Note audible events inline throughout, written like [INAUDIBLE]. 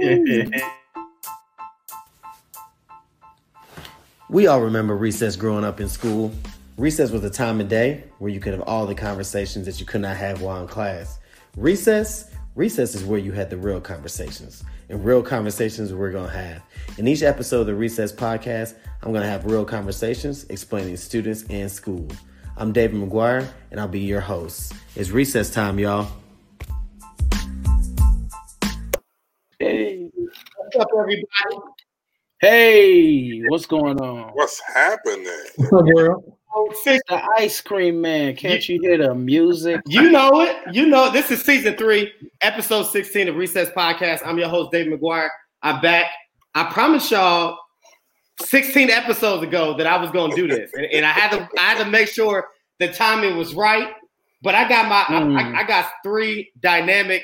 [LAUGHS] we all remember recess growing up in school. Recess was a time of day where you could have all the conversations that you could not have while in class. Recess, recess is where you had the real conversations. And real conversations we're gonna have. In each episode of the Recess Podcast, I'm gonna have real conversations explaining students and school. I'm David McGuire, and I'll be your host. It's recess time, y'all. Up, everybody? Hey, what's going on? What's happening? What's up, girl? the ice cream man. Can't you hear the music? You know it. You know this is season three, episode 16 of Recess Podcast. I'm your host, Dave McGuire. I'm back. I promised y'all 16 episodes ago that I was gonna do this. And, and I had to I had to make sure the timing was right. But I got my mm. I, I got three dynamic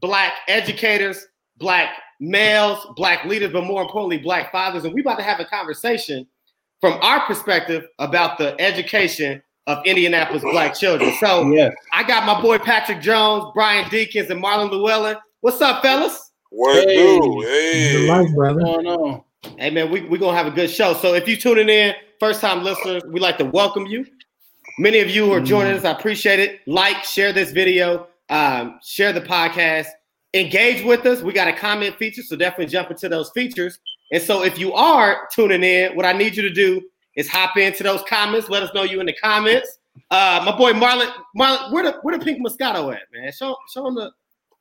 black educators, black males, black leaders, but more importantly, black fathers. And we about to have a conversation from our perspective about the education of Indianapolis black children. So yes. I got my boy Patrick Jones, Brian Dinkins, and Marlon Llewellyn. What's up, fellas? What hey. do? Hey. Life, brother. What's going on? Hey man, we, we're gonna have a good show. So if you tuning in, first time listeners, we like to welcome you. Many of you who are joining mm. us, I appreciate it. Like, share this video, um, share the podcast, engage with us. We got a comment feature, so definitely jump into those features. And so if you are tuning in, what I need you to do is hop into those comments. Let us know you in the comments. Uh, my boy Marlon, Marlon, where the where the pink Moscato at, man? Show show him the.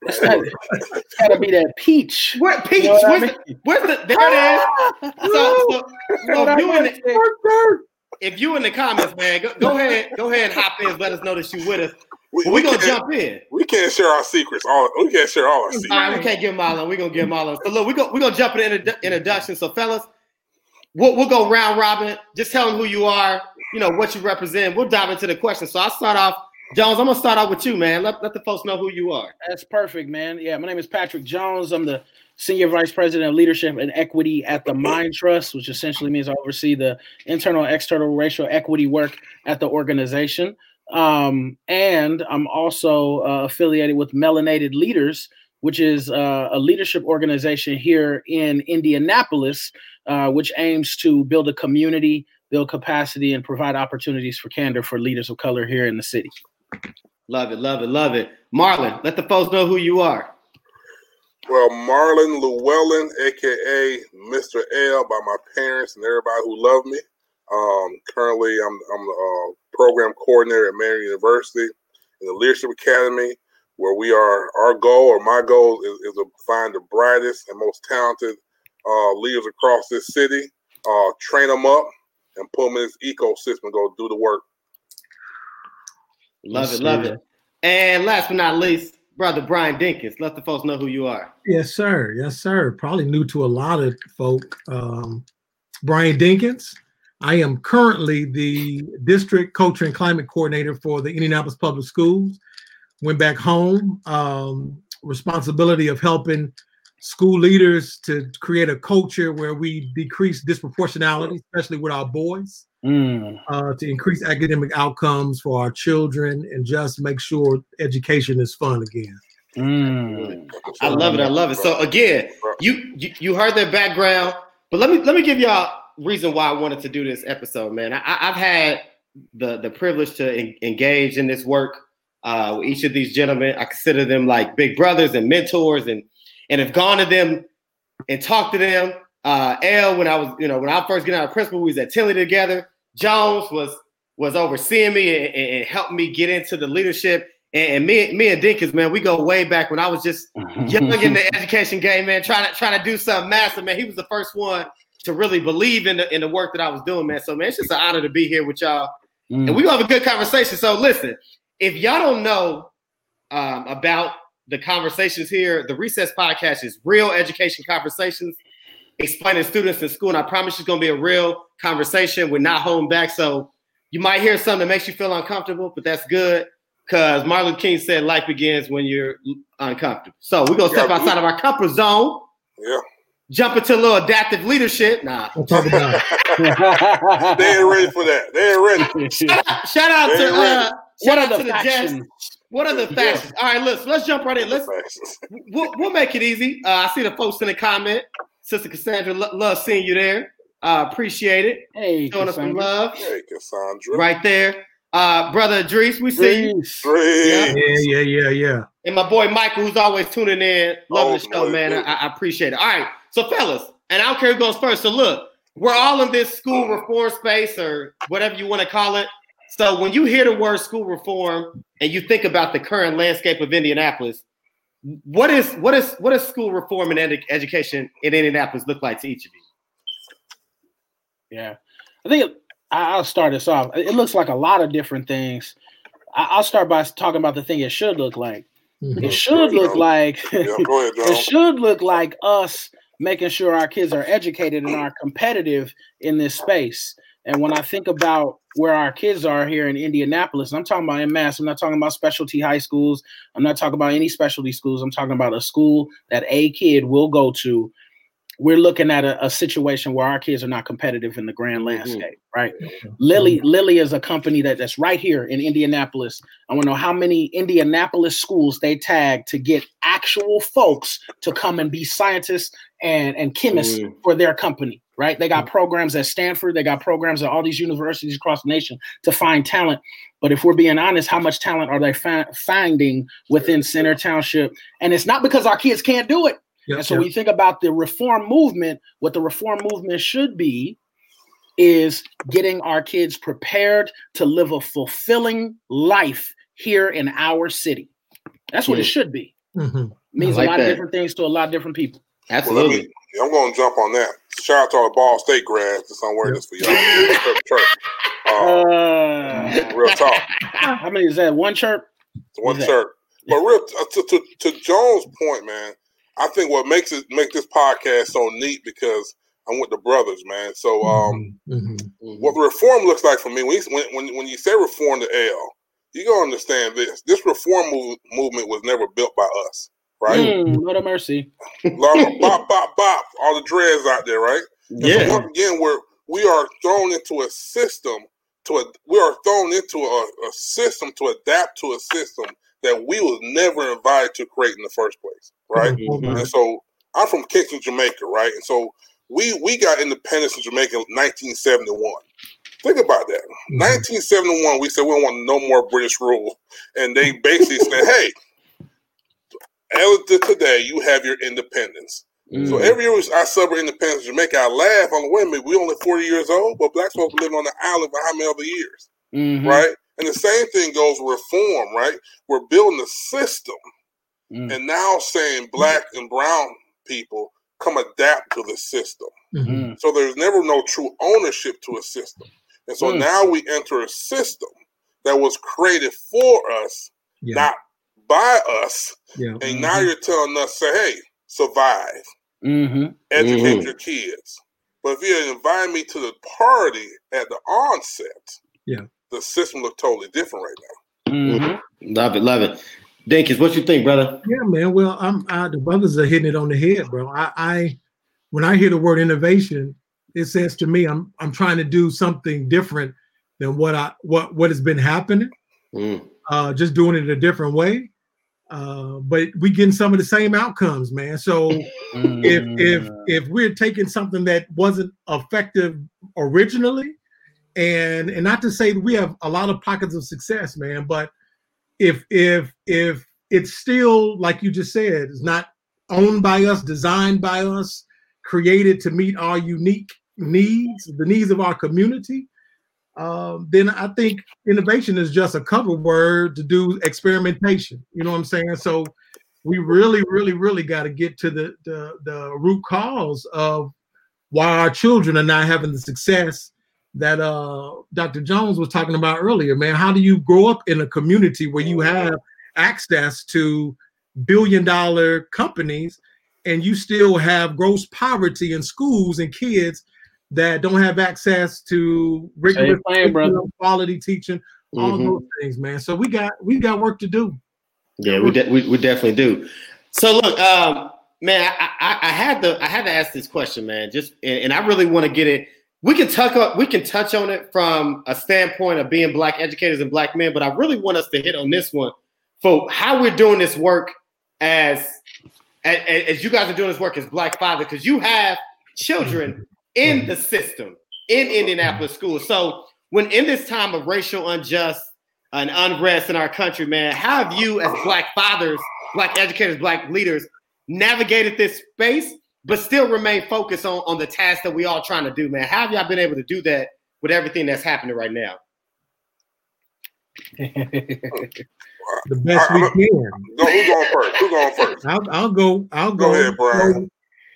It's gotta, it's gotta be that peach. Where peach? You know where's, the, where's the? There it is. [LAUGHS] So, so, so if, you in the, if you in the comments, man, go, go ahead, go ahead and hop in. Let us know that you with us. We, we, we gonna jump in. We can't share our secrets. All we can't share all our secrets. All right, we can't give Marlon. We're gonna give Marlon. So look, we go we gonna jump in the introduction. So fellas, we'll, we'll go round robin. Just tell them who you are. You know what you represent. We'll dive into the question. So I'll start off. Jones, I'm gonna start off with you, man. Let, let the folks know who you are. That's perfect, man. Yeah, my name is Patrick Jones. I'm the Senior Vice President of Leadership and Equity at the Mind Trust, which essentially means I oversee the internal and external racial equity work at the organization. Um, and I'm also uh, affiliated with Melanated Leaders, which is uh, a leadership organization here in Indianapolis, uh, which aims to build a community, build capacity, and provide opportunities for candor for leaders of color here in the city. Love it, love it, love it. Marlon, let the folks know who you are. Well, Marlon Llewellyn, aka Mr. L, by my parents and everybody who love me. Um, currently, I'm I'm the uh, program coordinator at Marian University in the Leadership Academy, where we are. Our goal, or my goal, is, is to find the brightest and most talented uh, leaders across this city, uh, train them up, and put them in this ecosystem and go do the work. Love it, love it. And last but not least, brother Brian Dinkins. Let the folks know who you are. Yes, sir. Yes, sir. Probably new to a lot of folk. Um, Brian Dinkins. I am currently the district culture and climate coordinator for the Indianapolis Public Schools. Went back home. Um, responsibility of helping school leaders to create a culture where we decrease disproportionality, especially with our boys mm. uh, to increase academic outcomes for our children and just make sure education is fun again. Mm. I love it. I love it. So again, you, you you heard their background, but let me let me give y'all reason why I wanted to do this episode, man. I, have had the the privilege to en- engage in this work uh, with each of these gentlemen. I consider them like big brothers and mentors, and and have gone to them and talked to them. Uh, L, when I was, you know, when I first get out of principal, we was at Tindley together. Jones was was overseeing me and, and helping me get into the leadership. And, and, me, me and Dinkins, man, we go way back when I was just [LAUGHS] young in the education game, man, trying to trying to do something massive, man. He was the first one to really believe in the in the work that I was doing, man. So man, it's just an honor to be here with y'all. Mm. And we gonna have a good conversation. So listen, if y'all don't know um, about the conversations here, the Recess Podcast is real education conversations explaining students in school. And I promise it's going to be a real conversation. We're not holding back. So you might hear something that makes you feel uncomfortable, but that's good because Martin Luther King said life begins when you're uncomfortable. So we're going to step yeah, outside of our comfort zone. Yeah. Jump into a little adaptive leadership. Nah. [LAUGHS] We'll talk about [LAUGHS] they ain't ready for that. They ain't ready. shout out, shout out to uh, shout out to the Jets. What are the factions? All right, let's let's jump right in. Let's we'll, we'll make it easy. Uh, I see the folks in the comment. Sister Cassandra, lo- love seeing you there. Uh, appreciate it. Hey, Showing us some love Hey, Cassandra. right there. Uh, brother Idris, we see you. Reese. Great. Yeah, yeah, yeah, yeah. And my boy Michael, who's always tuning in. love Oh, the show, man. I, I appreciate it. All right. So, fellas, and I don't care who goes first. So, look, we're all in this school reform space or whatever you want to call it. So, when you hear the word school reform and you think about the current landscape of Indianapolis, what is what is what does school reform and edu- education in Indianapolis look like to each of you? Yeah, I think it, I- I'll start us off. It looks like a lot of different things. I- I'll start by talking about the thing it should look like. Mhm. It should look like [LAUGHS] Yeah, go ahead, it should look like us making sure our kids are educated and are competitive in this space. And when I think about where our kids are here in Indianapolis, I'm talking about in mass. I'm not talking about specialty high schools. I'm not talking about any specialty schools. I'm talking about a school that a kid will go to. We're looking at a, a situation where our kids are not competitive in the grand mm-hmm. landscape, right? Lilly, mm-hmm. Lilly is a company that, that's right here in Indianapolis. I want to know how many Indianapolis schools they tag to get actual folks to come and be scientists and, and chemists Mm. for their company, right? They got programs at Stanford, they got programs at all these universities across the nation to find talent. But if we're being honest, how much talent are they fi- finding within Center Township? And it's not because our kids can't do it. Yep, And so yep. when you think about the reform movement, what the reform movement should be is getting our kids prepared to live a fulfilling life here in our city. That's what it Mm. should be. Mhm. means like a lot that. of different things to a lot of different people. Well, Absolutely. me, I'm going to jump on that. Shout out to all the Ball State grads. That's I'm wearing this for y'all. Chirp, [LAUGHS] chirp. Uh, Uh, real talk. how many is that? One chirp? One Is chirp. But real uh, to, to to Jones' point, man. I think what makes it make this podcast so neat because I'm with the brothers, man. So um, Mhm. Mhm. what reform looks like for me when you, when when when you say reform to L, you gotta understand this. This reform move, movement was never built by us, right? Mm, Lord have mercy. Lord, [LAUGHS] bop bop bop, all the dreads out there, right? And so Yeah. once again, we're we are thrown into a system to a we are thrown into a, a system to adapt to a system that we was never invited to create in the first place, right? Mhm. And so I'm from Kingston, Jamaica, right? And so we we got independence in Jamaica in 1971. Think about that. 1971, we said we don't want no more British rule, and they basically said, "Hey, as of today, you have your independence." So Mm. every year I celebrate independence in Jamaica, I laugh on the way, minute, we only 40 years old, but black folks living on the island for how many other years, Mhm. right? And the same thing goes with reform, right? We're building a system Mm. and now saying black and brown people come adapt to the system. Mhm. Mm. So there's never no true ownership to a system. And so Mm. now we enter a system that was created for us, Yeah. not by us. yeah. And now you're telling us, say, hey, survive Mhm. educate Mhm. your kids. But if you invite me to the party at the onset, Yeah. the system look totally different right now. Mhm. Love it, love it. Dinkins, what you think, brother? Yeah, man. Well, I'm I, the brothers are hitting it on the head, bro. I, I when I hear the word innovation, it says to me, I'm I'm trying to do something different than what I what what has been happening. Mm. Uh, just doing it a different way. Uh, but we getting some of the same outcomes, man. So if if Mm. if we're taking something that wasn't effective originally, and and not to say that we have a lot of pockets of success, man, but if if if it's still like you just said, it's not owned by us, designed by us, created to meet our unique needs, the needs of our community, um, then I think innovation is just a cover word to do experimentation. You know what I'm saying? So we really, really, really got to get to the, the the root cause of why our children are not having the success that uh, Dr. Jones was talking about earlier. Man, how do you grow up in a community where you have access to billion dollar companies and you still have gross poverty in schools and kids that don't have access to regular playing, brother. quality teaching, all Mhm. those things, man. So we got we got work to do. Yeah, we, de- we we definitely do. So look, um, man, I, I, I had to I had to ask this question, man. Just and, and I really want to get it. We can touch up, we can touch on it from a standpoint of being black educators and black men, but I really want us to hit on this one for how we're doing this work as as, as you guys are doing this work as black fathers, because you have children in the system in Indianapolis mm-hmm. schools. So when in this time of racial unjust and unrest in our country, man, how have you as black fathers, black educators, black leaders navigated this space, but still remain focused on, on the task that we all trying to do, man? How have y'all been able to do that with everything that's happening right now? [LAUGHS] the best we can. Go, who's going first? Who's going first? I'll, I'll go. I'll go. Go ahead, Brian.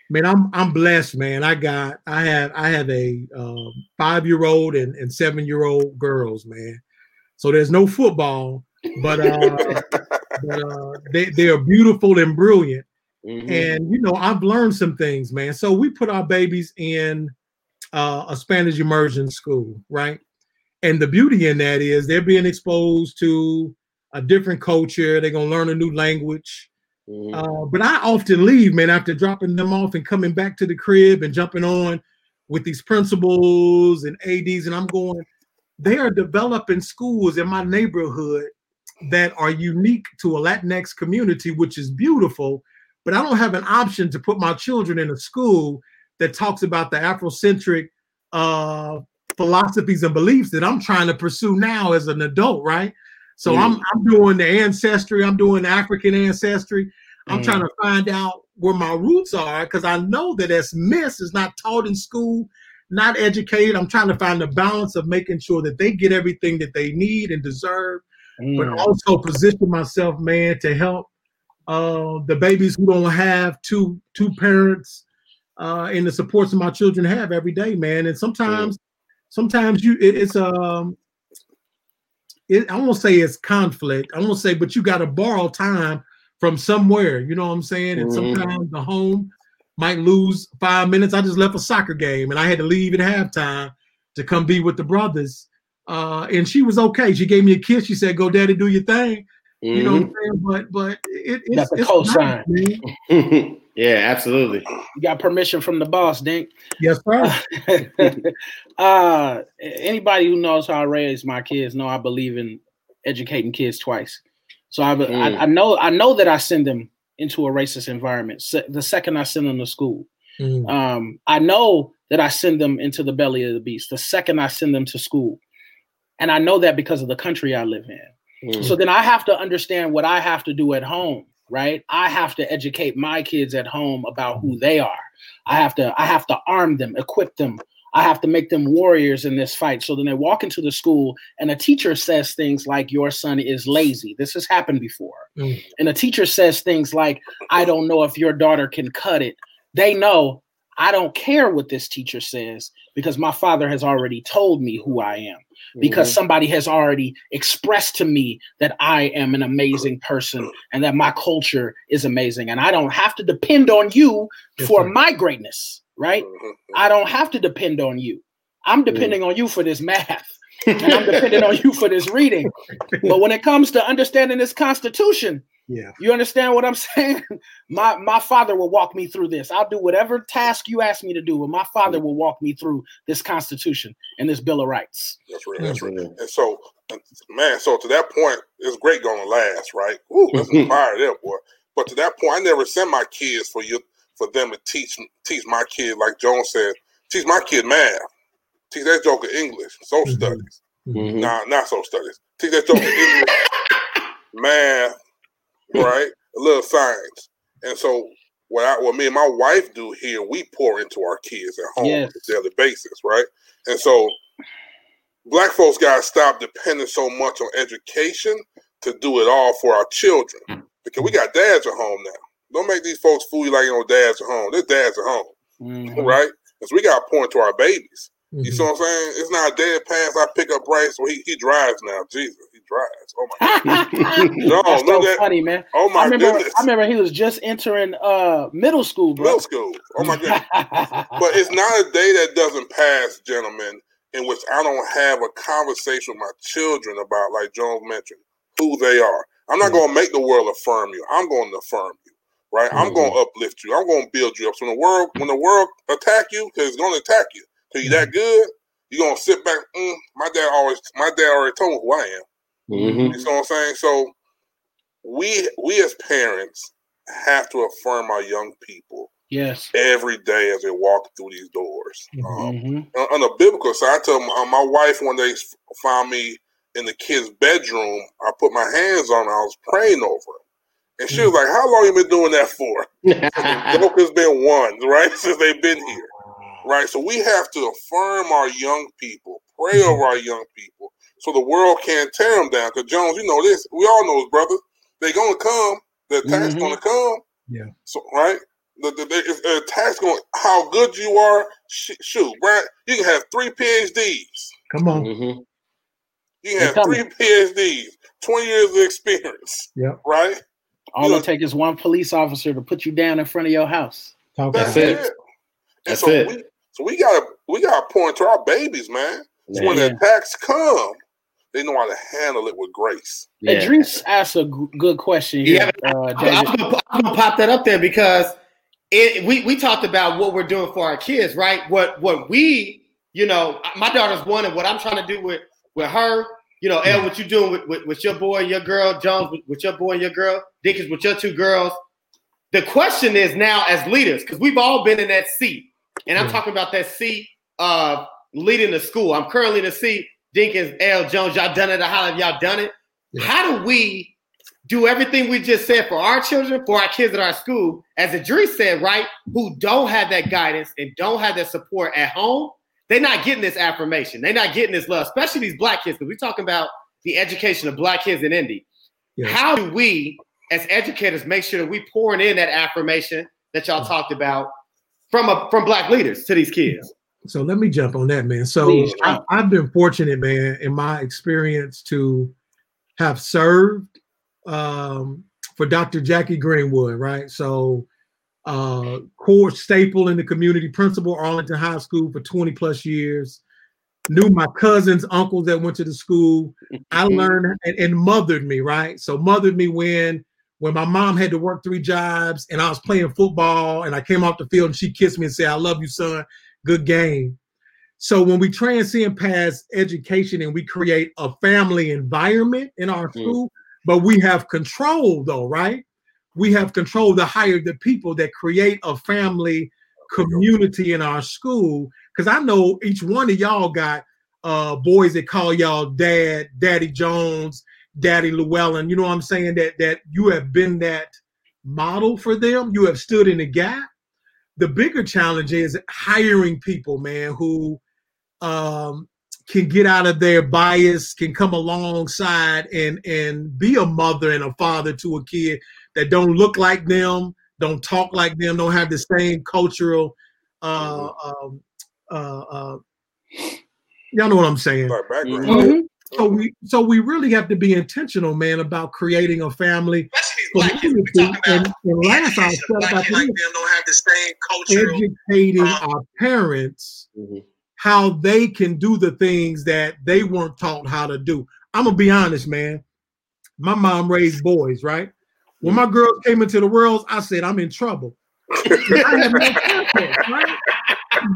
Man, I'm I'm blessed, man. I got I have I have a um, five year old and, and seven year old girls, man. So there's no football, but uh, [LAUGHS] but uh, they they are beautiful and brilliant. Mm-hmm. And you know, I've learned some things, man. So we put our babies in uh, a Spanish immersion school, right? And the beauty in that is they're being exposed to a different culture. They're gonna learn a new language. Mm-hmm. Uh, but I often leave, man, after dropping them off and coming back to the crib and jumping on with these principals and ads, and I'm going. They are developing schools in my neighborhood that are unique to a Latinx community, which is beautiful. But I don't have an option to put my children in a school that talks about the Afrocentric uh, philosophies and beliefs that I'm trying to pursue now as an adult, right? So mm. I'm I'm doing the ancestry, I'm doing African ancestry. I'm mm. trying to find out where my roots are because I know that as Miss is not taught in school, not educated. I'm trying to find the balance of making sure that they get everything that they need and deserve, mm. but also position myself, man, to help uh, the babies who don't have two two parents uh, and the supports that my children have every day, man. And sometimes, sometimes you it, it's um it, I won't say it's conflict. I won't say, but you got to borrow time from somewhere. You know what I'm saying? And mm-hmm. sometimes the home might lose five minutes. I just left a soccer game and I had to leave at halftime to come be with the brothers. Uh, and she was okay. She gave me a kiss. She said, "Go, daddy, do your thing." Mm-hmm. You know what I'm mm-hmm. saying? But but it, it's, That's a cosign. Nice, [LAUGHS] yeah, absolutely. You got permission from the boss, Dink. Yes, sir. [LAUGHS] uh, anybody who knows how I raise my kids know I believe in educating kids twice. So I, mm. I, I, know I know that I send them into a racist environment. So the second I send them to school, mm. um, I know that I send them into the belly of the beast. The second I send them to school, and I know that because of the country I live in. Mm. So then I have to understand what I have to do at home right? I have to educate my kids at home about who they are. I have to I have to arm them, equip them. I have to make them warriors in this fight. So then they walk into the school and a teacher says things like your son is lazy. This has happened before. Mm. And a teacher says things like I don't know if your daughter can cut it. They know I don't care what this teacher says because my father has already told me who I am because mm-hmm. somebody has already expressed to me that I am an amazing person and that my culture is amazing. And I don't have to depend on you for my greatness, right? Mm-hmm. I don't have to depend on you. I'm mm. depending on you for this math. And I'm depending on you for this reading. But when it comes to understanding this constitution, yeah. You understand what I'm [LAUGHS] saying? My my father will walk me through this. I'll do whatever task you ask me to do, but my father will walk me through this constitution and this Bill of Rights. That's right. That's right. And so man, so to that point, it's great going to last, right? Ooh, [LAUGHS] that's fire there, boy. But to that point, I never send my kids for you for them to teach teach my kid, like Jones said, teach my kid math. Teach that joker English, social mm-hmm. studies. Mm-hmm. Nah, not social studies. Teach that joker English, [LAUGHS] math, right? A little science. And so what I what me and my wife do here, we pour into our kids at home yes. on a daily basis, right? And so black folks gotta stop depending so much on education to do it all for our children. Because we got dads at home now. Don't make these folks fool you like you know dads at home. There's dads at home. Mm-hmm. Right? Because we gotta pour into our babies. Mm-hmm. You see what I'm saying? It's not a dead pass. I pick up Bryce, so he, he drives now. Jesus he drives. Oh my god! [LAUGHS] no, That's so that. funny, man. Oh my I remember, goodness! I remember he was just entering uh middle school, bro. Middle school. Oh my goodness! [LAUGHS] but it's not a day that doesn't pass, gentlemen, in which I don't have a conversation with my children about, like Jones mentioned, who they are. I'm not mm-hmm. going to make the world affirm you. I'm going to affirm you, right? Mm-hmm. I'm going to uplift you. I'm going to build you up. So when the world, when the world attack you, because it's going to attack you, because you're that good, you're gonna sit back. Mm, my dad always, my dad already told me who I am. Mm-hmm. You know what I'm saying? So we we as parents have to affirm our young people Yes. every day as they walk through these doors. Mhm. Um, Mhm. on, the biblical side, I tell my, my wife when they found me in the kid's bedroom, I put my hands on her. I was praying over her. And she was like, How long you been doing that for? [LAUGHS] The joke has been one, right? [LAUGHS] Since they've been here. Right. So we have to affirm our young people, pray over our young people, so the world can't tear them down. Because Jones, you know this, we all know his brother. They're gonna come. The attack's Mhm. gonna come. Yeah. So right. The, the, the, the attack's going how good you are. Sh- shoot, Brad, you can have three PhDs. Come on. Mhm. You can have three coming. PhDs, twenty years of experience. Yep. Right. All it takes is one police officer to put you down in front of your house. Talk That's about it. it. it. And That's so it. we so we gotta we gotta point to our babies, man. So when the attacks come, they know how to handle it with grace. Yeah. Idris asked a g- good question here. Yeah, uh, I'm, I'm gonna, I'm gonna pop that up there because it, we we talked about what we're doing for our kids, right? What what we, you know, my daughter's one, and what I'm trying to do with with her, you know, El, what you doing with, with, with your boy and your girl, Jones, with, with your boy and your girl, Dinkins with your two girls. The question is now as leaders, because we've all been in that seat, and I'm Yeah. talking about that seat of leading the school. I'm currently in the seat. Dinkins, L. Jones, y'all done it. How have y'all done it? Yeah. How do we do everything we just said for our children, for our kids at our school, as Idris said, right? Who don't have that guidance and don't have that support at home, they're not getting this affirmation. They're not getting this love, especially these black kids, because we're talking about the education of black kids in Indy. Yeah. How do we, as educators, make sure that we pouring in that affirmation that y'all talked about from a, from black leaders to these kids? So let me jump on that, man. So Please, I, I've been fortunate, man, in my experience to have served um, for Dr. Jackie Greenwood, right? So uh, core staple in the community, principal Arlington High School for 20 plus years. Knew my cousins, uncles that went to the school. I [LAUGHS] learned and, and mothered me, right? So mothered me when when my mom had to work three jobs and I was playing football and I came off the field and she kissed me and said, I love you, son. Good game. So when we transcend past education and we create a family environment in our Mm. school, but we have control though, right? We have control to hire the people that create a family community in our school. Because I know each one of y'all got uh boys that call y'all dad, Daddy Jones, Daddy Llewellyn. You know what I'm saying? That that you have been that model for them. You have stood in the gap. The bigger challenge is hiring people, man, who um can get out of their bias, can come alongside and and be a mother and a father to a kid that don't look like them, don't talk like them, don't have the same cultural uh um uh uh y'all know what I'm saying. Like background. Mhm. So we so we really have to be intentional, man, about creating a family community. And, and last I said about this, don't have the same educating uh, our parents Mhm. how they can do the things that they weren't taught how to do. I'm gonna be honest, man. My mom raised boys, right? When my girls came into the world, I said I'm in trouble. [LAUGHS] I had no context, right?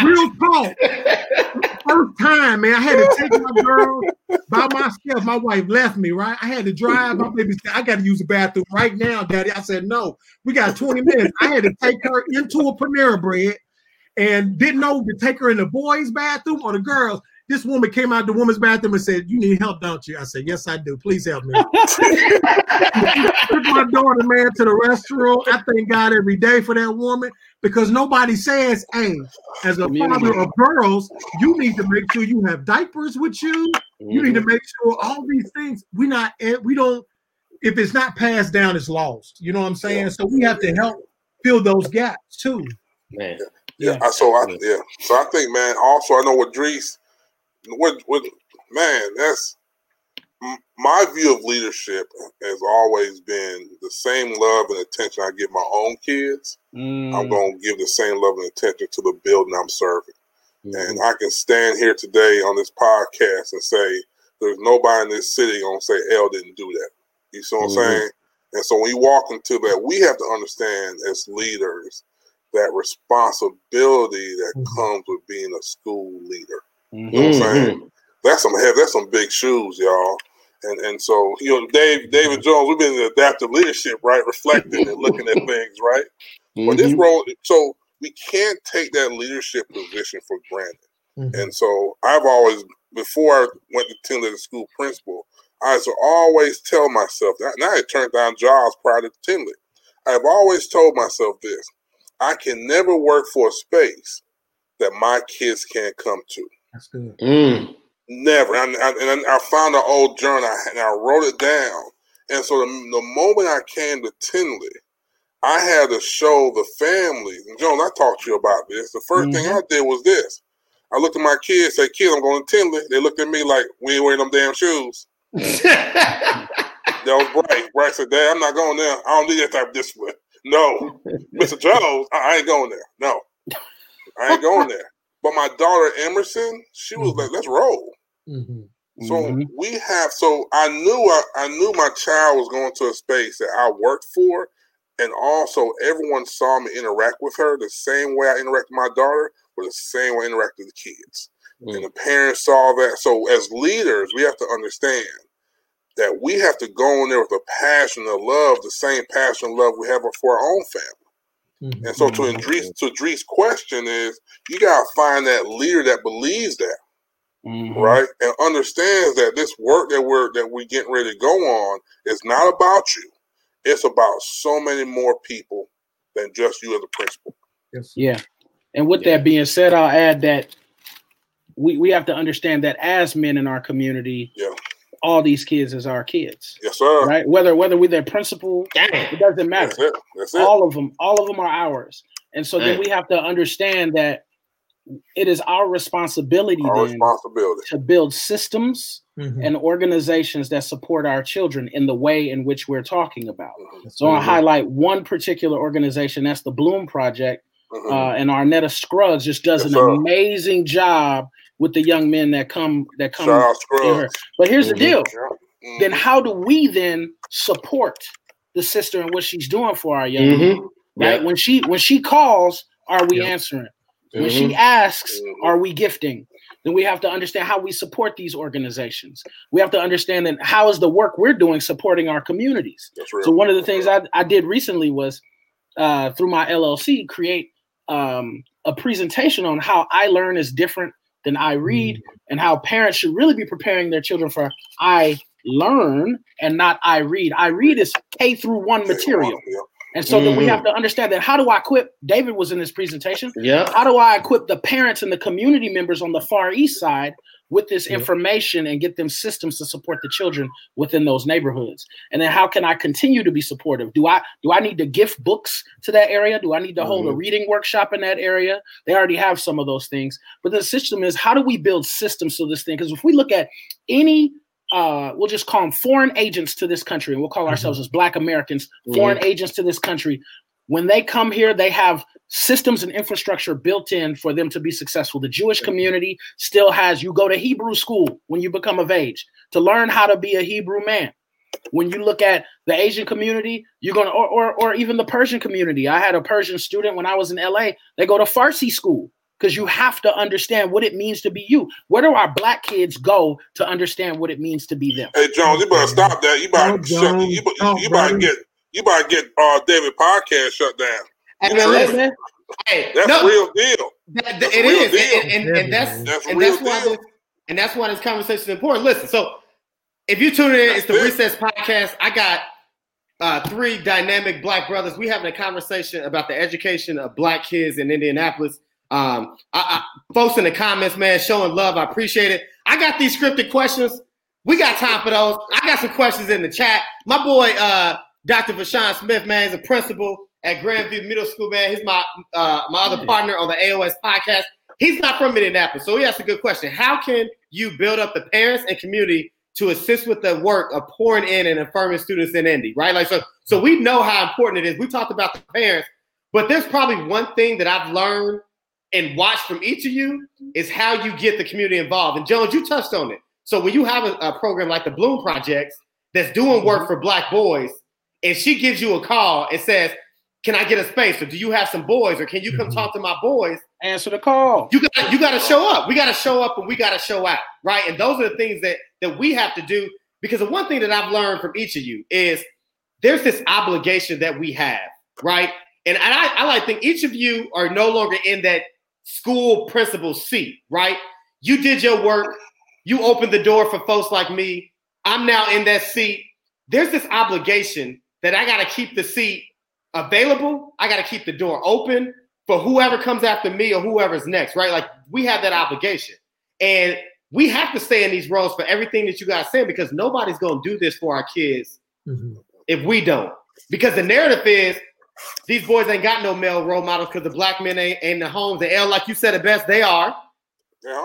Real talk. [LAUGHS] First time, man, I had to take my girl by myself. My wife left me, right? I had to drive. My baby said, I got to use the bathroom right now, daddy. I said, no, we got 20 minutes. I had to take her into a Panera Bread and didn't know to take her in the boys' bathroom or the girls. This woman came out the woman's bathroom and said, You need help, don't you? I said, Yes, I do. Please help me. [LAUGHS] Took my daughter, man, to the restroom. I thank God every day for that woman because nobody says, Hey, as a father of girls, you need to make sure you have diapers with you. You need to make sure all these things we not eh, we don't if it's not passed down, it's lost. You know what I'm saying? So we have to help fill those gaps too. Man. Yeah. I So I yeah. So I think, man. Also, I know what Drees, what what man. That's my view of leadership has always been the same love and attention I give my own kids. Mm. I'm going to give the same love and attention to the building I'm serving. Mhm. And I can stand here today on this podcast and say there's nobody in this city gonna say L didn't do that. You see what Mhm. I'm saying? And so when you walk into that, we have to understand as leaders that responsibility that Mhm. comes with being a school leader. You know what I'm Mhm. saying? That's some heavy, that's some big shoes, y'all. And and so you know, Dave David Jones, we've been in adaptive leadership, right? Reflecting and looking at things, right? Mm-hmm. But this role, so we can't take that leadership position for granted. Mm-hmm. And so I've always, before I went to Tindley as school principal, I used to always tell myself that. Now I turned down jobs prior to Tindley. I've always told myself this: I can never work for a space that my kids can't come to. That's good. Mm. Never. And, I, and I found an old journal and I wrote it down. And so the, the moment I came to Tindley, I had to show the family. And Jones, I talked to you about this. The 1st mm-hmm. thing I did was this. I looked at my kids, say, "Kids, I'm going to Tindley." They looked at me like, "We ain't wearing them damn shoes." [LAUGHS] that was Bryce. Bryce said, "Dad, I'm not going there. I don't need that type of discipline." No, [LAUGHS] Mr. Jones, I ain't going there. No, I ain't going there. But my daughter Emerson, she was mm-hmm. like, "Let's roll." Mm-hmm. So mm-hmm. we have. So I knew I, I knew my child was going to a space that I worked for, and also everyone saw me interact with her the same way I interact with my daughter, or the same way I interact with the kids. And the parents saw that. So as leaders, we have to understand that we have to go in there with a passion of love, the same passion and love we have for our own family. Mm-hmm. And so to Idris, to Idris' question is, you gotta find that leader that believes that, mm-hmm. right, and understands that this work that we're that we getting ready to go on is not about you. It's about so many more people than just you as a principal. Yes. Yeah. And with yeah. that being said, I'll add that we, we have to understand that as men in our community, yeah all these kids as our kids. Yes, sir. Right? Whether whether we're their principal, it doesn't matter. That's it. That's it. All of them, all of them are ours. And so Dang. then we have to understand that it is our responsibility our then responsibility. to build systems mm-hmm. and organizations that support our children in the way in which we're talking about. Mm-hmm. So I highlight one particular organization, that's the Bloom Project. Mm-hmm. Uh, and Arnetta Scruggs just does yes, an sir. amazing job with the young men that come that come here. But here's mm-hmm. the deal. Mm-hmm. Then how do we then support the sister and what she's doing for our young mm-hmm. men? Right? Yeah. When she when she calls, are we answering? When she mm-hmm. asks, mm-hmm. are we gifting? Then we have to understand how we support these organizations. We have to understand that how is the work we're doing supporting our communities. So one of the things I, I did recently was uh, through my LLC create um, a presentation on how ILEARN is different than IREAD, mm. and how parents should really be preparing their children for I learn and not IREAD. I read is K through one material. And so mm then we have mm-hmm. to understand that how do I equip David was in this presentation. Yeah. How do I equip the parents and the community members on the far east side with this information and get them systems to support the children within those neighborhoods and then how can i continue to be supportive do i do i need to gift books to that area do i need to mm-hmm. hold a mm-hmm. reading workshop in that area they already have some of those things but the system is how do we build systems so this thing because if we look at any uh, we'll just call them foreign agents to this country, and we'll call ourselves mm-hmm. as Black Americans, foreign mm-hmm. agents to this country. When they come here, they have systems and infrastructure built in for them to be successful. The Jewish community still has you go to Hebrew school when you become of age to learn how to be a Hebrew man. When you look at the Asian community, you're gonna or, or, or even the Persian community. I had a Persian student when I was in LA. They go to Farsi school because you have to understand what it means to be you. Where do our black kids go to understand what it means to be them? Hey Jones, you better stop that. You better, oh, shut, you, you, you, you better get you better get uh David podcast shut down. And listen, hey, that's no, real deal. That, that's it is, deal. And, and, and, that's, that's and that's why this, and that's why this conversation is important. Listen, so if you tune in, that's it's the it. Recess Podcast. I got uh, three dynamic black brothers. We having a conversation about the education of black kids in Indianapolis. Um, I, I, folks in the comments, man, showing love. I appreciate it. I got these scripted questions. We got time for those. I got some questions in the chat. My boy, uh, Dr. Vashawn Smith, man, is a principal at Grandview Middle School, man. He's my uh, my other partner on the AOS podcast. He's not from Indianapolis, so he asked a good question. How can you build up the parents and community to assist with the work of pouring in and affirming students in Indy, right? Like so, so we know how important it is. We talked about the parents, but there's probably one thing that I've learned and watch from each of you is how you get the community involved. And Jones, you touched on it. So when you have a, a program like the Bloom Projects that's doing work mm-hmm. for Black boys, and she gives you a call and says, "Can I get a space? Or do you have some boys? Or can you come mm-hmm. talk to my boys?" Answer the call. You got you got to show up. We got to show up and we got to show out, right? And those are the things that that we have to do. because the one thing that I've learned from each of you is there's this obligation that we have, right? And I, I like think each of you are no longer in that school principal seat, right? You did your work. You opened the door for folks like me. I'm now in that seat. There's this obligation that I got to keep the seat available. I got to keep the door open for whoever comes after me or whoever's next, right? Like we have that obligation. And we have to stay in these roles for everything that you guys say because nobody's going to do this for our kids mm-hmm. if we don't. Because the narrative is these boys ain't got no male role models because the black men ain't, in the homes. The L, like you said it best, they are.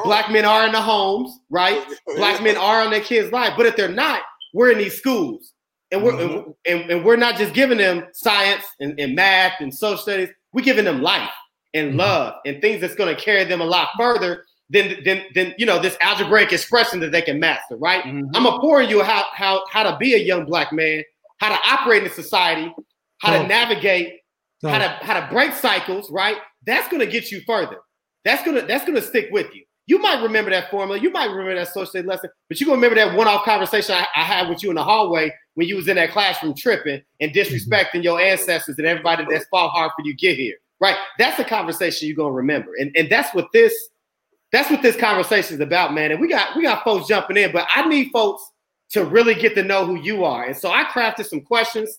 Black men are in the homes, right? [LAUGHS] black men are on their kids' life. But if they're not, we're in these schools. And we're mm-hmm. and, and, we're not just giving them science and, and math and social studies, we're giving them life and mm-hmm. love and things that's going to carry them a lot further than, than, than you know this algebraic expression that they can master, right? Mm-hmm. I'm gonna pour you how how how to be a young black man, how to operate in society, how oh. to navigate, oh. how to how to break cycles, right? That's gonna get you further. That's gonna that's gonna stick with you. You might remember that formula, you might remember that social studies lesson, but you're gonna remember that one-off conversation I, I, had with you in the hallway when you was in that classroom tripping and disrespecting mm-hmm. your ancestors and everybody that's fought hard for you get here. Right? That's the conversation you're gonna remember. And, and that's what this that's what this conversation is about, man. And we got we got folks jumping in, but I need folks to really get to know who you are. And so I crafted some questions,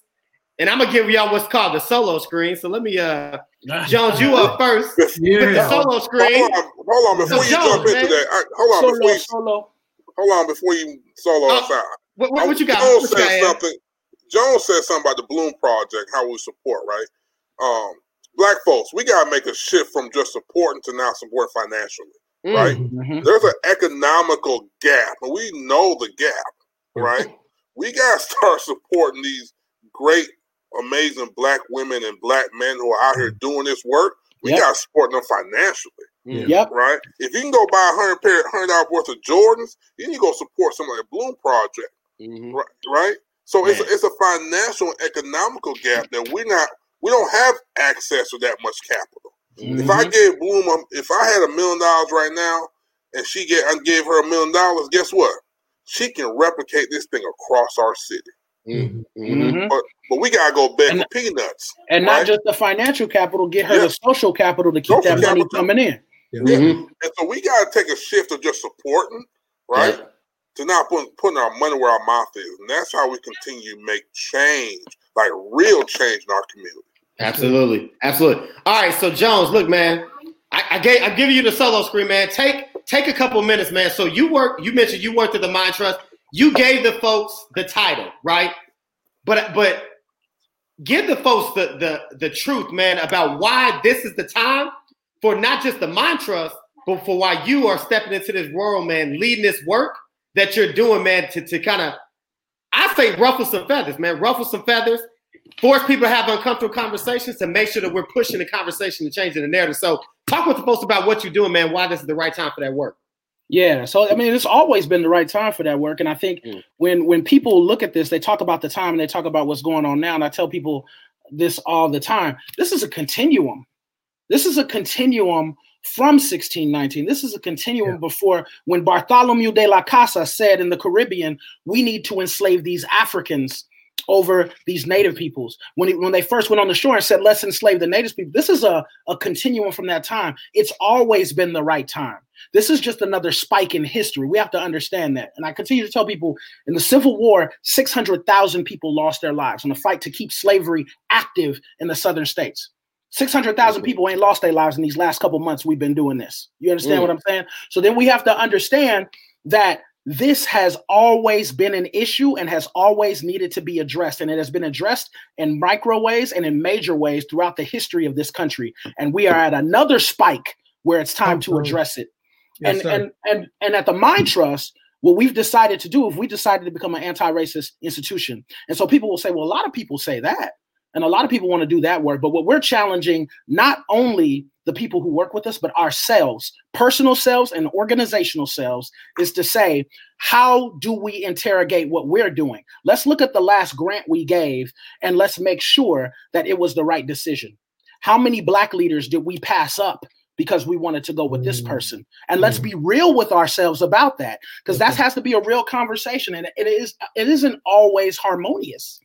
and I'm gonna give y'all what's called the solo screen. So let me uh [LAUGHS] Jones, you up first [LAUGHS] yeah. with the solo screen. Hold on, hold on before so you Jones, jump into that. I, hold on solo, before you solo. hold on before you solo uh, us. What, what, what you got? Jones said something. Jones said something about the Bloom Project, how we support, right? Um, black folks, we gotta make a shift from just supporting to now support financially right? Mm-hmm. There's an economical gap, and we know the gap, right? we got to [LAUGHS] start supporting these great, amazing black women and black men who are out here doing this work. We yep. got to support them financially. Yep. Right? If you can go buy a hundred pair, hundred dollars worth of Jordans, then you go support some of the Bloom Project. Mm-hmm. Right? Right? So it's a, it's a financial and economical gap that we're not we don't have access to that much capital. Mm-hmm. If I gave Bloom, if I had a million dollars right now, and she get I gave her a million dollars, guess what? She can replicate this thing across our city. Mm-hmm. mm-hmm. But, but we gotta go back and, for peanuts, and right? not just the financial capital. Get her yeah. the social capital to keep social that money coming in. Yeah. Mm-hmm. And so we gotta take a shift of just supporting, right? Yeah. To not putting putting our money where our mouth is, and that's how we continue to make change, like real change in our community. Absolutely, absolutely. All right, so Jones, look, man, I, I gave I'm giving you the solo screen, man. Take take a couple minutes, man. So you work. You mentioned you worked at the Mind Trust. You gave the folks the title, right? But but give the folks the the the truth, man, about why this is the time for not just the mantras, but for why you are stepping into this world, man, leading this work that you're doing, man, to to kind of I say ruffle some feathers, man, ruffle some feathers force people to have uncomfortable conversations to make sure that we're pushing the conversation and changing the narrative. So talk with the folks about what you're doing, man, why this is the right time for that work. Yeah, so I mean, it's always been the right time for that work, and I think mm. when when people look at this, they talk about the time and they talk about what's going on now. And I tell people this all the time: this is a continuum. This is a continuum from 1619. This is a continuum yeah. before when Bartholomew de la Casa said in the Caribbean, "We need to enslave these Africans." Over these native peoples. When, he, when they first went on the shore and said, let's enslave the native people, this is a, a continuum from that time. It's always been the right time. This is just another spike in history. We have to understand that. And I continue to tell people in the Civil War, 600,000 people lost their lives in the fight to keep slavery active in the southern states. 600,000 people ain't lost their lives in these last couple months we've been doing this. You understand mm. what I'm saying? So then we have to understand that this has always been an issue and has always needed to be addressed. And it has been addressed in micro ways and in major ways throughout the history of this country. And we are at another spike where it's time to address it. Yes, and, and and and at the Mind Trust, what we've decided to do, if we decided to become an anti-racist institution, and so people will say, well, a lot of people say that, and a lot of people want to do that work. But what we're challenging not only the people who work with us, but ourselves, personal selves and organizational selves, is to say, how do we interrogate what we're doing? Let's look at the last grant we gave and let's make sure that it was the right decision. How many Black leaders did we pass up because we wanted to go with this mm. person. And let's be real with ourselves about that because that has to be a real conversation and it is it isn't always harmonious.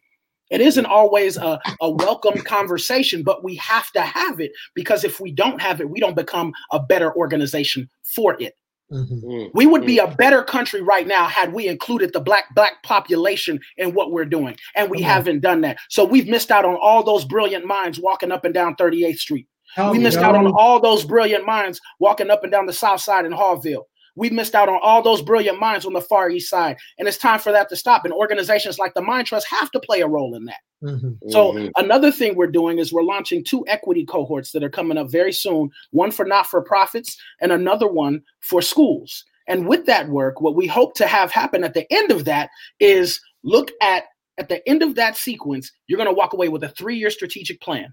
It isn't always a, a welcome conversation, but we have to have it because if we don't have it, we don't become a better organization for it. Mm-hmm. Mm. We would be a mm. better country right now had we included the black black population in what we're doing, and we mm-hmm. haven't done that. So we've missed out on all those brilliant minds walking up and down 38th Street. we missed out on all those brilliant minds walking up and down the South Side in Hallville. We missed out on all those brilliant minds on the Far East Side, and it's time for that to stop. And organizations like the Mind Trust have to play a role in that. Mm-hmm. So mm-hmm. another thing we're doing is we're launching two equity cohorts that are coming up very soon. One for not-for-profits, and another one for schools. And with that work, what we hope to have happen at the end of that is look at at the end of that sequence, you're going to walk away with a three-year strategic plan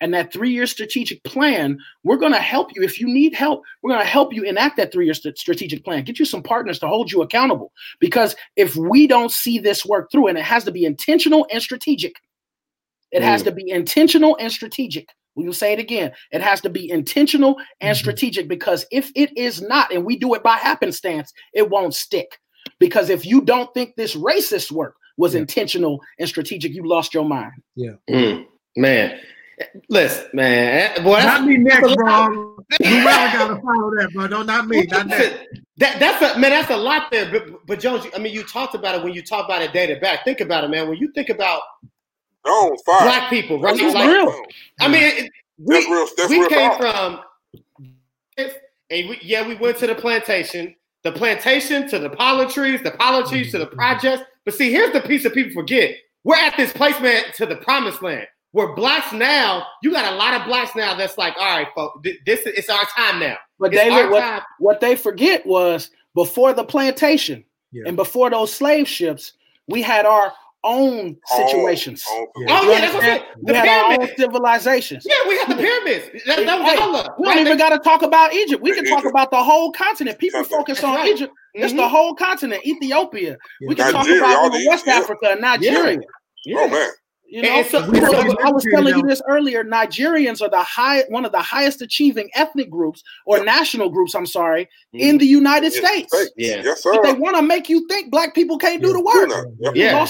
and that three year strategic plan, we're going to help you. If you need help, we're going to help you enact that three year st- strategic plan. Get you some partners to hold you accountable. Because if we don't see this work through, and it has to be intentional and strategic, it mm. has to be intentional and strategic. We will say it again. It has to be intentional and mm-hmm. strategic because if it is not, and we do it by happenstance, it won't stick. Because if you don't think this racist work was yeah. intentional and strategic, you lost your mind. Yeah. Mm. Man, Listen, man, boy, not me next, bro. You gotta follow that, bro. No, not me, not that. That that's a man. That's a lot there. But, but Jones, I mean, you talked about it when you talk about it data back. Think about it, man. When you think about no, black people, right? That's like, real. I mean, it, we, that's real, that's we real came from, and we, yeah, we went to the plantation, the plantation to the pollen trees, the pollen trees to the mm-hmm. projects. But see, here's the piece that people forget: we're at this placement to the promised land. Where blacks now, you got a lot of blacks now that's like, all right, folks, this is it's our time now. But it's David, what, what they forget was before the plantation yeah. and before those slave ships, we had our own situations. Oh, oh, oh yeah, that's what I'm saying. We had pyramids. our own civilizations. Yeah, we had the pyramids. That, that was hey, Allah. We don't even got to talk about Egypt. We can talk about the whole continent. People focus on right. Egypt. Mm-hmm. It's the mm-hmm. whole continent. Ethiopia. Yeah. We can Nigeria, talk about West Africa and Nigeria. Oh man. You know, so, so I was telling you this earlier. Nigerians are the high, one of the highest achieving ethnic groups or national groups. I'm sorry, mm-hmm. in the United States. Yeah, yes, sir. But they want to make you think black people can't do the work. Yeah,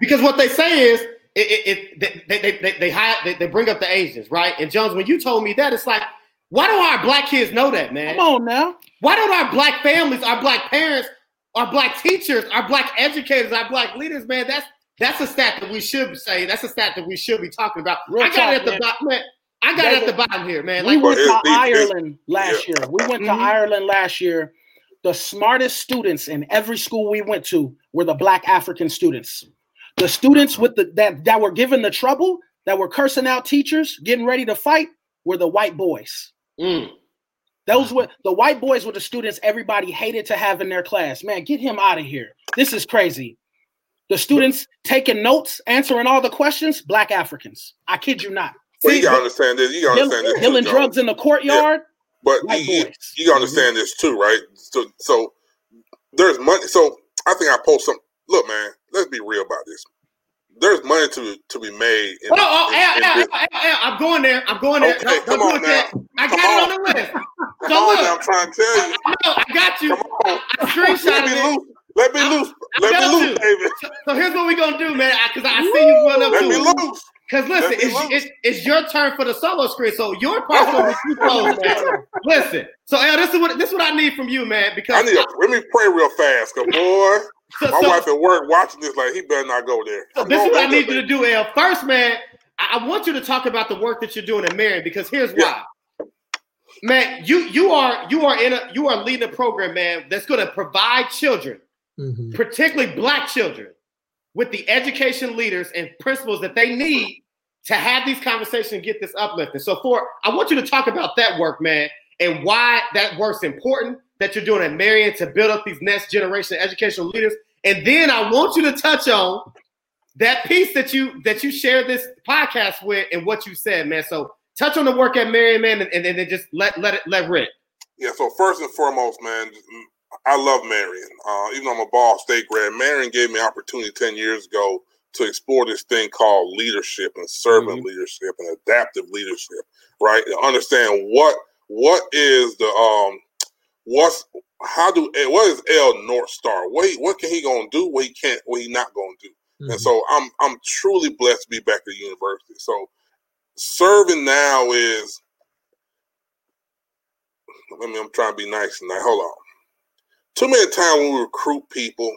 because what they say is it, it, it they, they, they, they, hire, they, they bring up the Asians, right? And Jones, when you told me that, it's like, why don't our black kids know that, man? Come on now. Why don't our black families, our black parents, our black teachers, our black educators, our black leaders, man? That's that's a stat that we should say. That's a stat that we should be talking about. Real I got talk, it at the bottom. I got it at the bottom here, man. We went to Ireland last year. We went to mm-hmm. Ireland last year. The smartest students in every school we went to were the black African students. The students with the that, that were given the trouble, that were cursing out teachers, getting ready to fight, were the white boys. Mm. Those were the white boys were the students everybody hated to have in their class. Man, get him out of here. This is crazy. The students taking notes, answering all the questions, black Africans. I kid you not. Well, you gotta understand this. You gotta understand this. Dealing drugs in the courtyard. Yeah. But you, you, gotta understand this too, right? So, so there's money. So I think I post some. Look, man, let's be real about this. There's money to to be made. In, oh, oh, in, in, in I'm going there. I'm going there. Okay, come on now. I got on. it on the list. Come so on, now, I'm trying to tell you. I, I, I got you. Come on. I, I screenshot it. Let me loose. Let me loose, David. So, so, here's what we're gonna do, man. Because I, I, see you run up Let to me it. loose. Because listen, it's, it's, it's, your turn for the solo screen, so your part's gonna be too close, man. Listen, so El, this is what this is what I need from you, man. Because I need. A, let me pray real fast, cause [LAUGHS] boy, so, my so, wife at work watching this, like he better not go there. So this is what I need you to do, El. First, man, I, I, want you to talk about the work that you're doing in Marian, because here's why. Man, you you are you are in a you are leading a program, man, that's going to provide children mm-hmm. particularly black children, with the education leaders and principals that they need to have these conversations and get this uplifting. So, for I want you to talk about that work, man, and why that work's important that you're doing at Marian to build up these next generation educational leaders. And then I want you to touch on that piece that you that you shared this podcast with and what you said, man. So touch on the work at Marian, man, and, and then just let let it let rip. Yeah. So first and foremost, man, I love Marian. Uh, even though I'm a Ball State grad, Marian gave me opportunity 10 years ago to explore this thing called leadership and servant mm-hmm. leadership and adaptive leadership, right? And understand what what is the um what's how do what is L North Star? What he, what can he gonna do? What he can't? What he not gonna do? Mm-hmm. And so I'm I'm truly blessed to be back at the university. So serving now is. Let me. I'm trying to be nice tonight. Hold on. Too many times when we recruit people,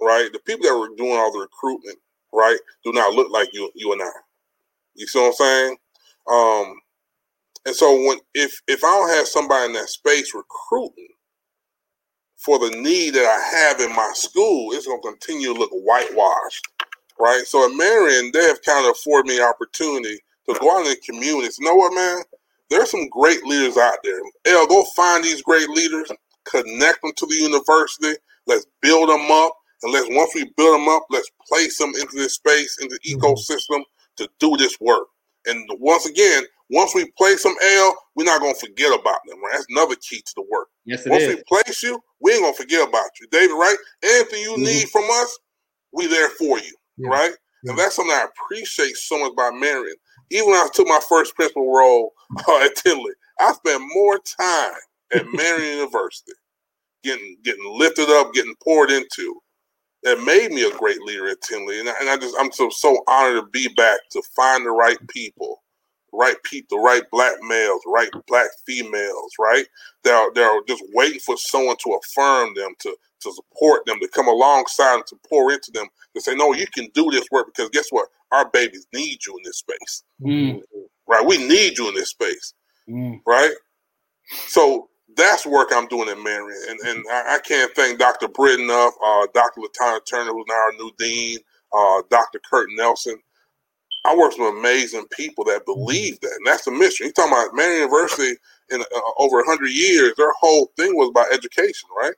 right? The people that were doing all the recruitment, right, do not look like you, you and I. You see what I'm saying? Um, and so when if if I don't have somebody in that space recruiting for the need that I have in my school, it's gonna continue to look whitewashed. Right. So at Marian, they have kind of afforded me opportunity to go out in the community. You know what, man? There's some great leaders out there. L, go find these great leaders, connect them to the university. Let's build them up. And let's once we build them up, let's place them into this space, into the mm-hmm. ecosystem to do this work. And once again, once we place them, L, we're not gonna forget about them. Right? That's another key to the work. Yes, once is. we place you, we ain't gonna forget about you, David. Right? Anything you mm-hmm. need from us, we there for you. Yeah. Right? Yeah. And that's something I appreciate so much about Marian. Even when I took my first principal role [LAUGHS] uh, at Tindley, I spent more time at Marian University getting getting lifted up, getting poured into that made me a great leader at Tindley. And I, and I just I'm so so honored to be back to find the right people, right people, the right black males, right black females, right? They're they're just waiting for someone to affirm them, to to support them, to come alongside and to pour into them, to say, no, you can do this work because guess what? Our babies need you in this space. Mm. Right? We need you in this space. Mm. Right? So that's work I'm doing at Marian. And, and I, I can't thank Dr. Britt enough, uh, Dr. Latanya Turner, who's now our new dean, uh, Dr. Kurt Nelson. I work with some amazing people that believe that. And that's the mission. You're talking about Marian University in uh, over 100 years, their whole thing was about education, right?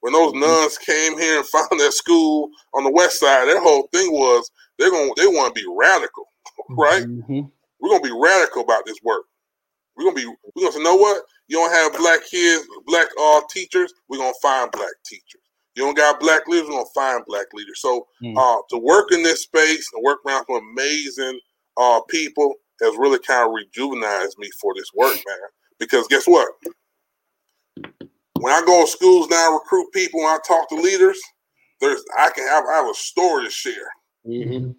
When those mm-hmm. nuns came here and [LAUGHS] found that school on the west side, their whole thing was they're going they want to be radical, [LAUGHS] right? Mm-hmm. We're going to be radical about this work. We're gonna be we're gonna say, you know what? You don't have black kids, black uh teachers, we're gonna find black teachers. You don't got black leaders, we're gonna find black leaders. So mm. uh to work in this space and work around some amazing uh people has really kind of rejuvenized me for this work, man. Because guess what? When I go to schools now, recruit people, when I talk to leaders, there's I can have I have a story to share. Mm-hmm.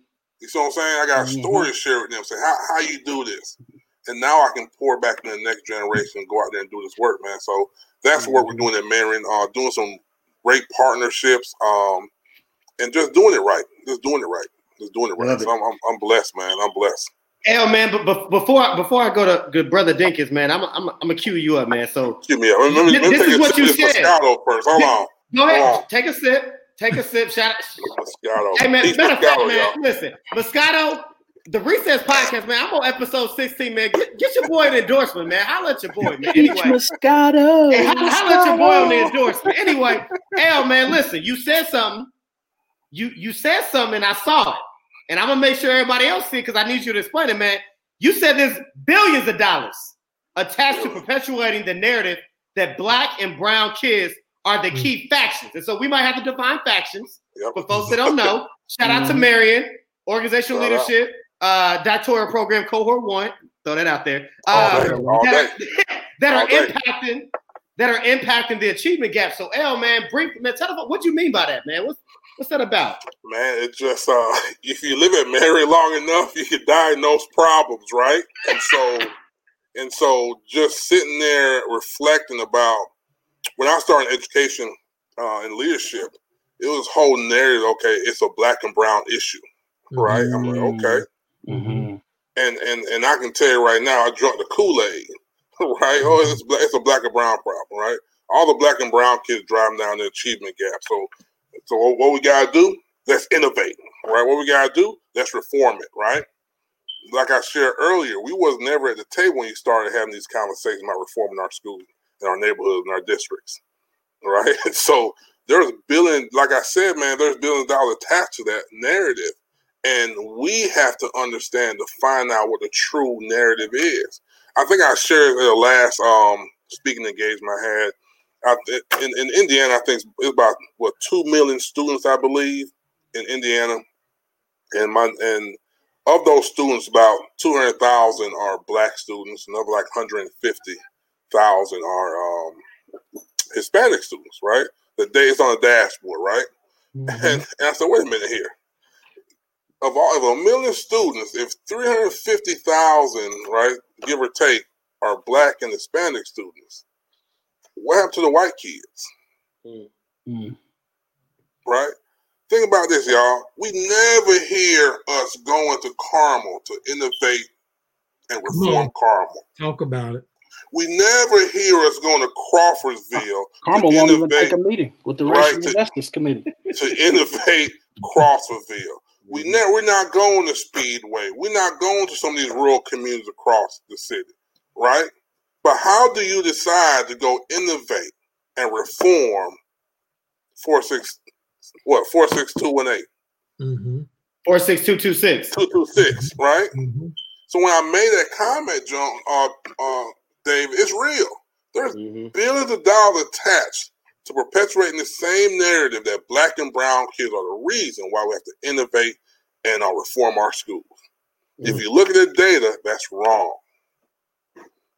You see what I'm saying? I got a mm-hmm. story to share with them. Say how how you do this and now I can pour back in the next generation and go out there and do this work, man. So that's what we're mm-hmm. doing at Marian, uh, doing some great partnerships, um, and just doing it right, just doing it right, just doing it right. So I'm, I'm, I'm, blessed, man. I'm blessed. Hell, man, but, before I, before I go to good brother Dinkins, man, I'm I'm I'm gonna cue you up, man. So cue me up. Let me, let me, this is what you said. Moscato first. Hold on. Go ahead. Hold on. Take a sip. Take a sip. Shout out. Moscato. Hey man, Peace matter of fact, man, y'all. listen, Moscato the Recess Podcast, man. I'm on episode 16, man. Get, get your boy an endorsement, man. I'll let your boy, man. Anyway. Moscato. Hey, I'll, let your boy on the endorsement. Anyway, L, man, listen, you said something. You you said something, and I saw it. And I'm gonna make sure everybody else see it because I need you to explain it, man. You said there's billions of dollars attached to perpetuating the narrative that black and brown kids are the key factions. And so we might have to define factions yep. for folks that don't know. Shout out to mm-hmm. Marian, organizational Shout leadership. Out uh, doctoral program cohort one. Throw that out there. Uh, that, are, [LAUGHS] that are impacting that are impacting the achievement gap. So, L man, bring man, tell us what you mean by that, man. What's what's that about? Man, it just uh, [LAUGHS] if you live at Mary long enough, you can diagnose problems, right? And so, [LAUGHS] and so, just sitting there reflecting about when I started education uh, and leadership, it was whole narrative. Okay, it's a black and brown issue, right? Mm-hmm. I'm like, okay. Mm-hmm. And and and I can tell you right now, I drunk the Kool Aid, [LAUGHS] right? Oh, it's it's a black and brown problem, right? All the black and brown kids driving down the achievement gap. So, so what we gotta do? Let's innovate, right? What we gotta do? Let's reform it, right? Like I shared earlier, we was never at the table when you started having these conversations about reforming our schools and our neighborhoods and our districts, [LAUGHS] right? so there's billion, like I said, man, there's billion dollars attached to that narrative and we have to understand to find out what the true narrative is. I think I shared the last um, speaking engagement I had. in, in Indiana, I think it's about what two million students, I believe, in Indiana, and my and of those students, about two hundred thousand are black students, another like hundred and fifty thousand are um, Hispanic students, right? The day is on the dashboard, right? Mm-hmm. And, and I said, wait a minute here. Of all of a million students, if three hundred fifty thousand, right, give or take, are black and Hispanic students, what happened to the white kids? Mm-hmm. Right? Think about this, y'all. We never hear us going to Carmel to innovate and reform Carmel. Talk about it. We never hear us going to Crawfordsville. Carmel won't even take a meeting with the racial right, justice committee [LAUGHS] to innovate [LAUGHS] Crawfordsville. We never, we're not going to Speedway. We're not going to some of these rural communities across the city, right? But how do you decide to go innovate and reform four six what four six two one eight? Mm-hmm. Four six two two six. Two two six, right? Mm-hmm. So when I made that comment, John, uh, uh, Dave, it's real. There's mm-hmm. billions of dollars attached to perpetuating the same narrative that black and brown kids are the reason why we have to innovate and uh, reform our schools. Mm-hmm. If mm. you look at the data, that's wrong.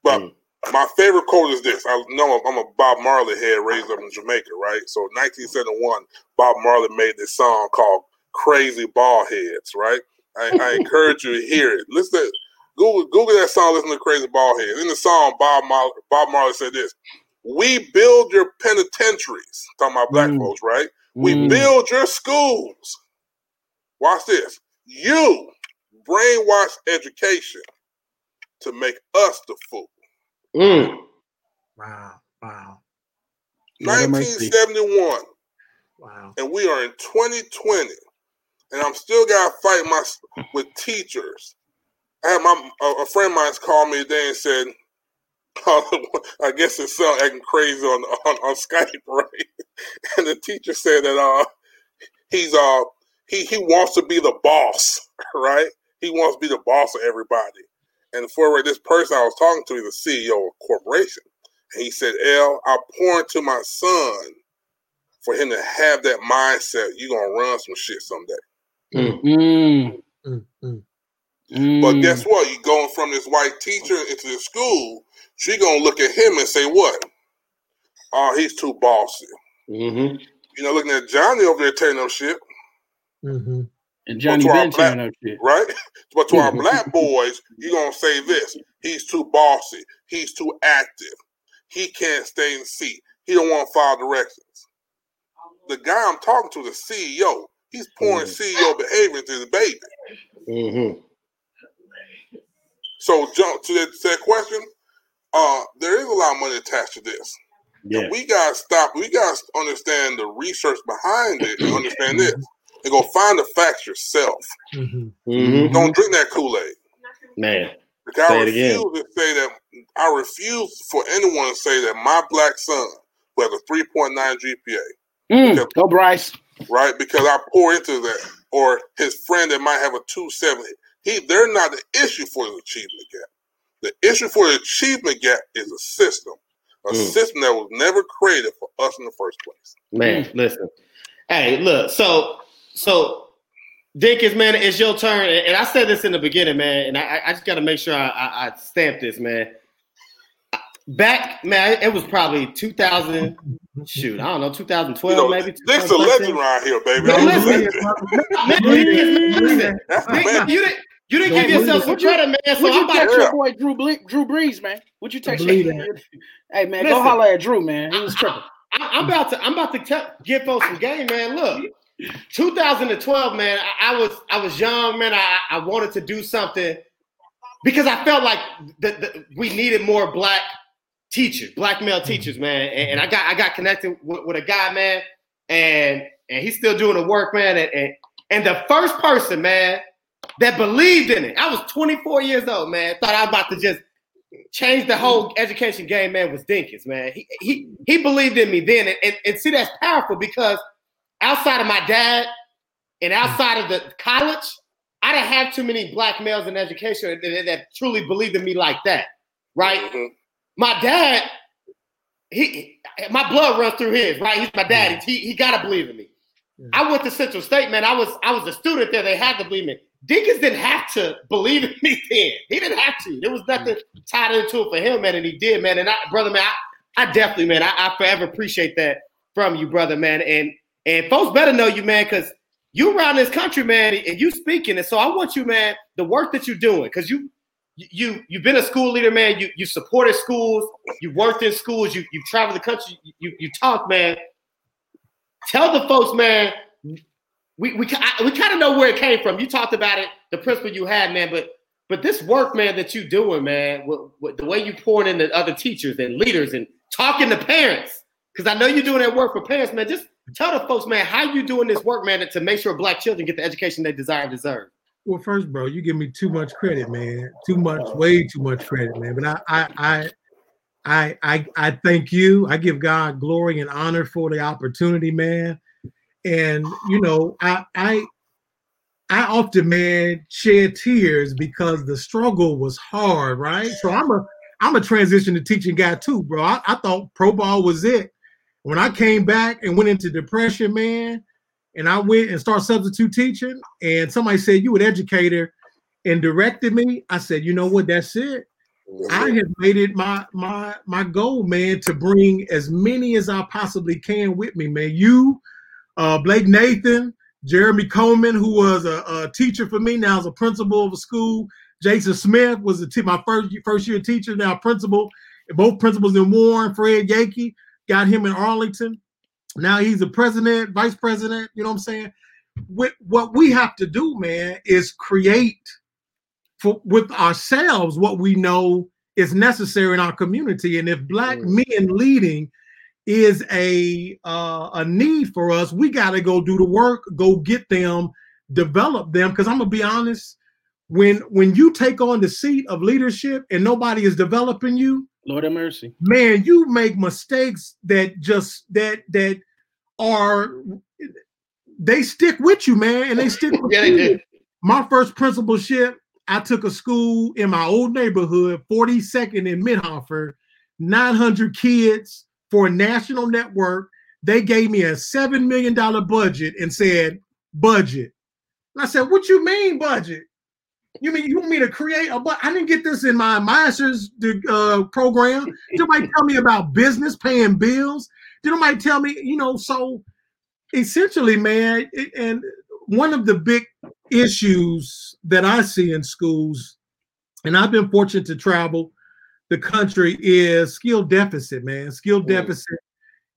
But mm-hmm. my favorite quote is this. I know I'm a Bob Marley head raised up in Jamaica, right? So 1971, Bob Marley made this song called Crazy Baldheads, right? I, I [LAUGHS] encourage you to hear it. Listen, Google Google that song. Listen to Crazy Baldheads. In the song, Bob Marley, Bob Marley said this: "We build your penitentiaries." Talking about black mm. folks, right? We mm. build your schools. Watch this. You brainwash education to make us the fool. Mm. Wow! Wow! 1971. Wow! And we are in 2020 and I'm still got to fight my with teachers. I had my a, a friend of mine called me today and said, I guess his son acting crazy on, on on Skype, [LAUGHS] right? And the teacher said that uh he's uh he he wants to be the boss, [LAUGHS] right? He wants to be the boss of everybody. And for this person I was talking to, he's the CEO of a corporation. And he said, L, I pour into my son for him to have that mindset. You're gonna run some shit someday. Mm. Mm. Mm. But guess what? You're going from this white teacher into the school, she gonna look at him and say, "What? Oh, he's too bossy." Mm-hmm. You know, looking at Johnny over there tearing up shit. Mm-hmm. And Johnny been tearing up shit, right? [LAUGHS] But to our [LAUGHS] black boys, you gonna say this: He's too bossy. He's too active. He can't stay in the seat. He don't want to follow directions. The guy I'm talking to, the CEO, He's pouring mm-hmm. CEO behavior into the baby. Mm-hmm. So, jump to that, to that question. Uh, there is a lot of money attached to this. Yeah. And we gotta stop. We gotta understand the research behind it and understand this. And go find the facts yourself. Mm-hmm. mm-hmm. Don't drink that Kool Aid, man. Like I refuse to say that. I refuse for anyone to say that my black son, who has a three point nine GPA, mm, go Bryce right? Because I pour into that, or his friend that might have a two seven. He, they're not the issue for the achievement gap. The issue for the achievement gap is a system, a mm. system that was never created for us in the first place. Man, mm. listen, hey, look, so so. Dinkins, man, it's your turn. And I said this in the beginning, man, and I, I just got to make sure I, I, I stamp this, man back, man, it was probably 2000. Shoot, I don't know, 2012 you know, maybe. This a legend around here, baby. No, listen, listen, you didn't. You didn't give yourself some credit, man. So would you take your boy Drew Ble- Drew Brees, man? Would you take? Hey, man, Listen, go holler at Drew, man. He was tripping. I, am about to. I'm about to tell, give folks some game, man. Look, 2012, man. I, I, was I was young, man. I, I wanted to do something because I felt like the, the, we needed more black teachers, black male mm-hmm. teachers, man. And, and I got I got connected with, with, a guy, man, and and he's still doing the work, man. And, and and the first person, man, that believed in it, I was 24 years old, man. Thought I was about to just change the whole education game, man, was Dinkins, man. He he he believed in me then. And, and, and see, that's powerful because outside of my dad and outside of the college, I didn't have too many black males in education that, that truly believed in me like that, right? Mm-hmm my dad, he my blood runs through his, right? He's my dad. He, he gotta believe in me. I went to Central State, man. I was I was a student there. They had to believe me. Dinkins didn't have to believe in me then. He didn't have to. There was nothing mm. tied into it for him, man, and he did, man. And I, brother, man, I, I definitely, man, I, I forever appreciate that from you, brother, man. And and folks better know you, man, because you around this country, man, and you speaking. And so I want you, man, the work that you're doing, because you you you've been a school leader, man. You you supported schools, you worked in schools, you you traveled the country, you you talk, man. Tell the folks, man, we we we kind of know where it came from. You talked about it, the principle you had, man. But but this work, man, that you doing, man, with, with the way you pouring into other teachers and leaders and talking to parents, because I know you're doing that work for parents, man. Just tell the folks, man, how you doing this work, man, to make sure black children get the education they desire and deserve. Well, first, bro, you give me too much credit, man. Too much, way too much credit, man. But I, I, I, I, I, I thank you. I give God glory and honor for the opportunity, man and you know i i i often man shed tears because the struggle was hard right? So i'm a i'm a transition to teaching guy too bro. I, I thought pro ball was it. When i came back and went into depression man and i went and started substitute teaching and somebody said you an educator and directed me i said you know what? That's it. I have made it my my my goal, man, to bring as many as I possibly can with me, man. You, uh, Blake Nathan, Jeremy Coleman, who was a, a, teacher for me, now is a principal of a school. Jason Smith was a t- my first first year teacher, now principal. Both principals in Warren. Fred Yankee got him in Arlington. Now he's a president, vice president. You know what I'm saying? With, what we have to do, man, is create for with ourselves what we know is necessary in our community. And if black men leading is a uh, a need for us. We got to go do the work, go get them, develop them. Because I'm gonna be honest, when when you take on the seat of leadership and nobody is developing you, Lord have mercy, man, you make mistakes that just that that are they stick with you, man, and they stick with [LAUGHS] yeah, you. They My first principalship, I took a school in my old neighborhood, 42nd in Mitthoeffer, 900 kids for a national network. They gave me a $7 million budget and said, budget. And I said, what you mean budget? You mean you want me to create a but I didn't get this in my master's uh, program. [LAUGHS] Did nobody tell me about business paying bills? Did nobody tell me, you know, so essentially, man, it, and one of the big issues that I see in schools, and I've been fortunate to travel the country is skill deficit, man. Skill deficit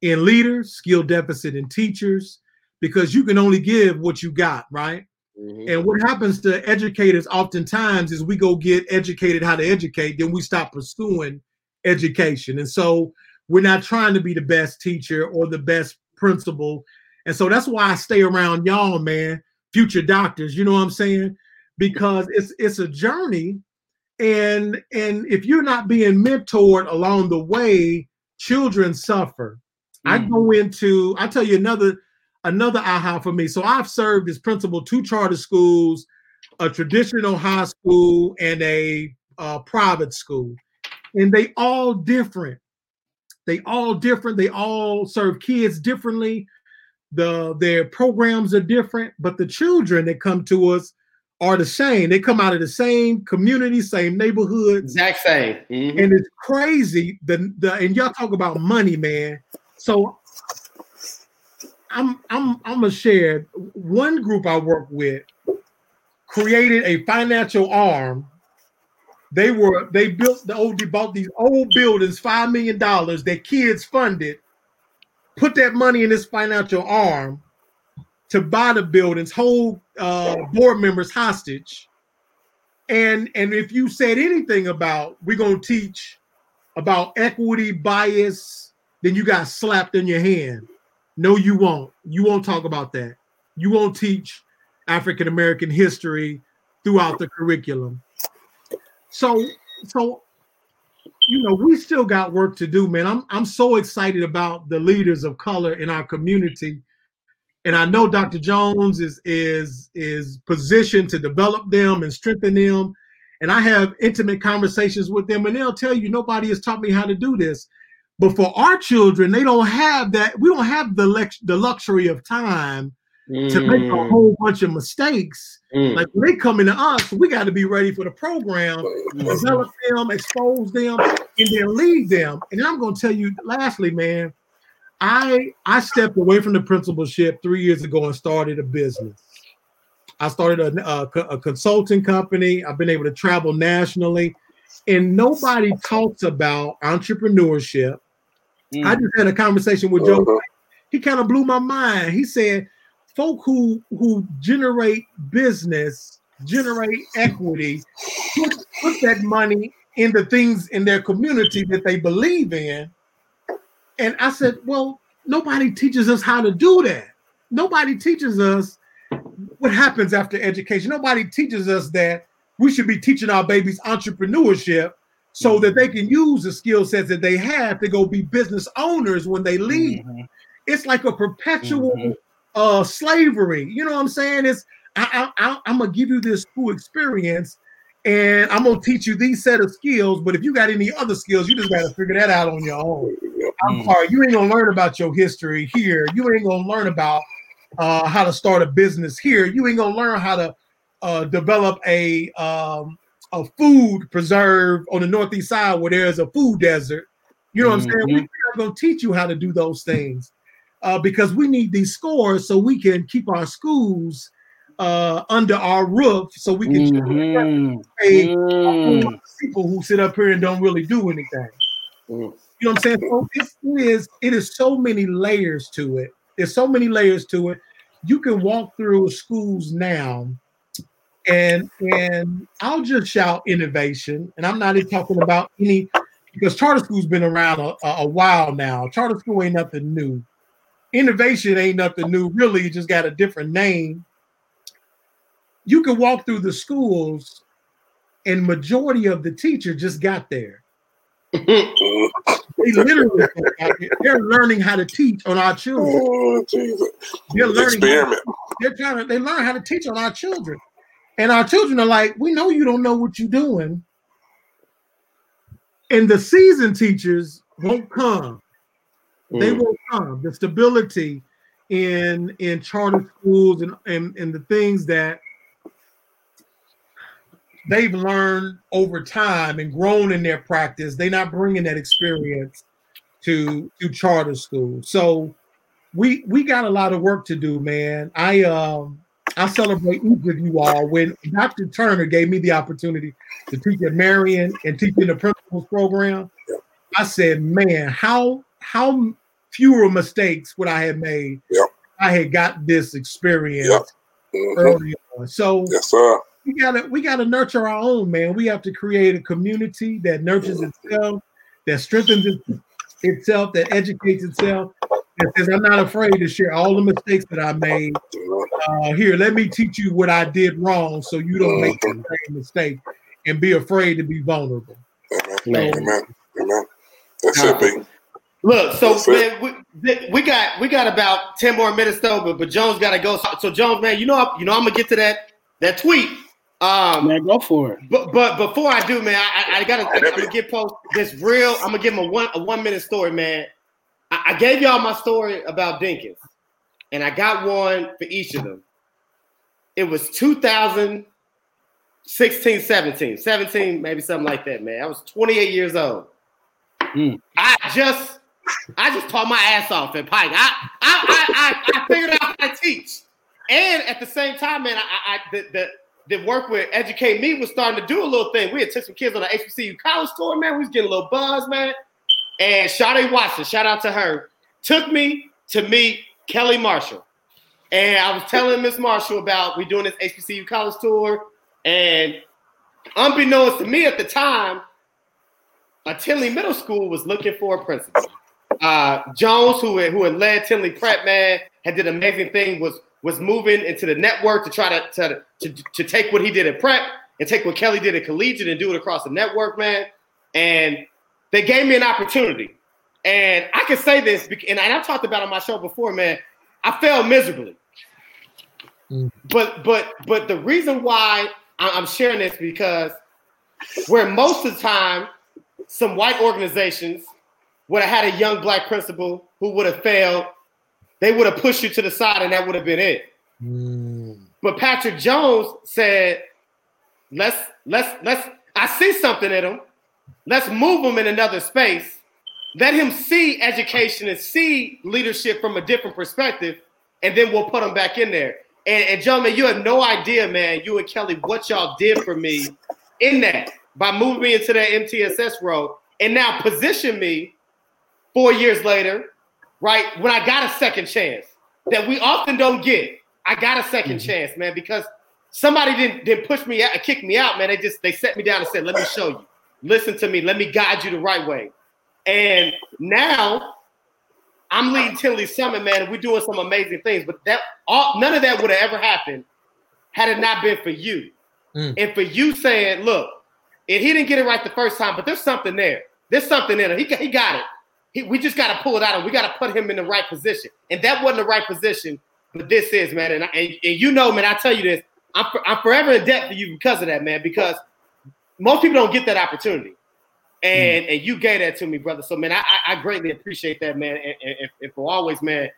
in leaders, skill deficit in teachers, because you can only give what you got, right? Mm-hmm. And what happens to educators oftentimes is we go get educated how to educate, then we stop pursuing education. And so we're not trying to be the best teacher or the best principal. And so that's why I stay around y'all, man, future doctors, you know what I'm saying? Because it's it's a journey and and if you're not being mentored along the way children suffer. Mm. i go into i tell you another another aha for me. So i've served as principal two charter schools a traditional high school and a uh, private school. And they all different. They all different. They all serve kids differently. The their programs are different but the children that come to us are the same. They come out of the same community, same neighborhood. Exact same. Mm-hmm. And it's crazy. The the and y'all talk about money, man. So I'm I'm I'm gonna share one group I work with created a financial arm. They were they built the old they bought these old buildings, five million dollars that kids funded, put that money in this financial arm to buy the buildings, hold uh, board members hostage, and and if you said anything about we're gonna teach about equity bias, then you got slapped in your hand. No, you won't. You won't talk about that. You won't teach African American history throughout the curriculum. So, so you know, we still got work to do, man. I'm I'm so excited about the leaders of color in our community and I know Dr. Jones is is is positioned to develop them and strengthen them. And I have intimate conversations with them, and they'll tell you nobody has taught me how to do this. But for our children, they don't have that. We don't have the the luxury of time mm. to make a mm. whole bunch of mistakes. Mm. Like when they come into us, we got to be ready for the program, mm. develop them, expose them, and then lead them. And I'm going to tell you, lastly, man, I I stepped away from the principalship three years ago and started a business. I started a, a, a consulting company. I've been able to travel nationally, and nobody talks about entrepreneurship. Mm. I just had a conversation with Joe. Uh-huh. He kind of blew my mind. He said, "Folk who who generate business, generate equity, put, put that money into things in their community that they believe in." And I said, "Well, nobody teaches us how to do that. Nobody teaches us what happens after education. Nobody teaches us that we should be teaching our babies entrepreneurship so mm-hmm. that they can use the skill sets that they have to go be business owners when they leave. Mm-hmm. It's like a perpetual mm-hmm. uh, slavery. You know what I'm saying? It's I, I, I'm gonna give you this cool experience, and I'm gonna teach you these set of skills. But if you got any other skills, you just got to figure that out on your own. I'm mm. sorry, you ain't gonna learn about your history here. You ain't gonna learn about uh, how to start a business here. You ain't gonna learn how to uh, develop a um, a food preserve on the northeast side where there's a food desert. You know what mm-hmm. I'm saying? We're not gonna teach you how to do those things uh, because we need these scores so we can keep our schools uh, under our roof so we can mm-hmm. pay mm-hmm. people who sit up here and don't really do anything. Mm. You know what I'm saying? So it is it is so many layers to it there's so many layers to it. You can walk through schools now, and and I'll just shout innovation. And I'm not even talking about any because charter school's been around a, a while now. Charter school ain't nothing new. Innovation ain't nothing new. Really, it just got a different name. You can walk through the schools, and majority of the teacher just got there. they [LAUGHS] literally they're learning how to teach on our children. Oh, they're learning Experiment. How, they're trying to they learn how to teach on our children. And our children are like, we know you don't know what you're doing. And the seasoned teachers won't come. Mm. They won't come. The stability in in charter schools and, and, and the things that they've learned over time and grown in their practice. They're not bringing that experience to to charter school. So we we got a lot of work to do, man. I um I celebrate each of you all. When Dr. Turner gave me the opportunity to teach at Marian and teach in the principals program, I said, man, how how fewer mistakes would I have made yep. I had got this experience yep. mm-hmm. early on. So yes, sir we gotta we gotta nurture our own man. We have to create a community that nurtures itself, that strengthens itself, that educates itself. That says, I'm not afraid to share all the mistakes that I made. Uh, here, let me teach you what I did wrong, so you don't make the same mistake and be afraid to be vulnerable. Amen. Amen. Amen. That's it, big. Look, so man, we, we got we got about ten more minutes though, but, but Jones got to go. So Jones, man, you know you know I'm gonna get to that that tweet um, man, go for it. But but before I do, man, I, I gotta I, am gonna get post this real. I'm gonna give him a one a one minute story, man. I, I, gave y'all my story about Dinkins, and I got one for each of them. It was 2016, 17, 17, maybe something like that, man. I was 28 years old. Mm. I just I just taught my ass off at Pike. I I I, I, I figured out how to teach. And at the same time, man, I, I the, the that work with Educate Me was starting to do a little thing. We had took some kids on the HBCU college tour, man. We was getting a little buzz, man. And Shade Watson, shout out to her, took me to meet Kelly Marshall. And I was telling Miss Marshall about we doing this HBCU college tour. And unbeknownst to me at the time, a Tindley Middle School was looking for a principal. Uh, Jones, who had, who had led Tindley Prep, man, had did amazing thing, was was moving into the network to try to, to, to, to take what he did at prep and take what Kelly did at collegiate and do it across the network, man. And they gave me an opportunity. And I can say this, and I've talked about on my show before, man. I failed miserably. Mm. But but but the reason why I'm sharing this because where most of the time some white organizations would have had a young black principal who would have failed they would have pushed you to the side and that would have been it. Mm. But Patrick Jones said, "Let's let's let's. I see something in him. Let's move him in another space. Let him see education and see leadership from a different perspective, and then we'll put him back in there." And, and gentlemen, you have no idea, man. You and Kelly, what y'all did for me in that by moving me into that MTSS role, and now position me four years later, right when I got a second chance that we often don't get. I got a 2nd mm-hmm. chance, man, because somebody didn't didn't push me out, kick me out, man. They just they set me down and said, "Let me show you. Listen to me. Let me guide you the right way." And now I'm leading Tindley Summit, man, and we're doing some amazing things. But that all none of that would have ever happened had it not been for you. Mm. And for you saying, look, and he didn't get it right the first time, but there's something there. There's something in him. He, he got it. He, we just got to pull it out and we got to put him in the right position. And that wasn't the right position, but this is, man. And, and, and you know, man, I tell you this, I'm, I'm forever in debt for you because of that, man, because most people don't get that opportunity. And, mm. and you gave that to me, brother. So, man, I, I greatly appreciate that, man. And, and, and for always, man,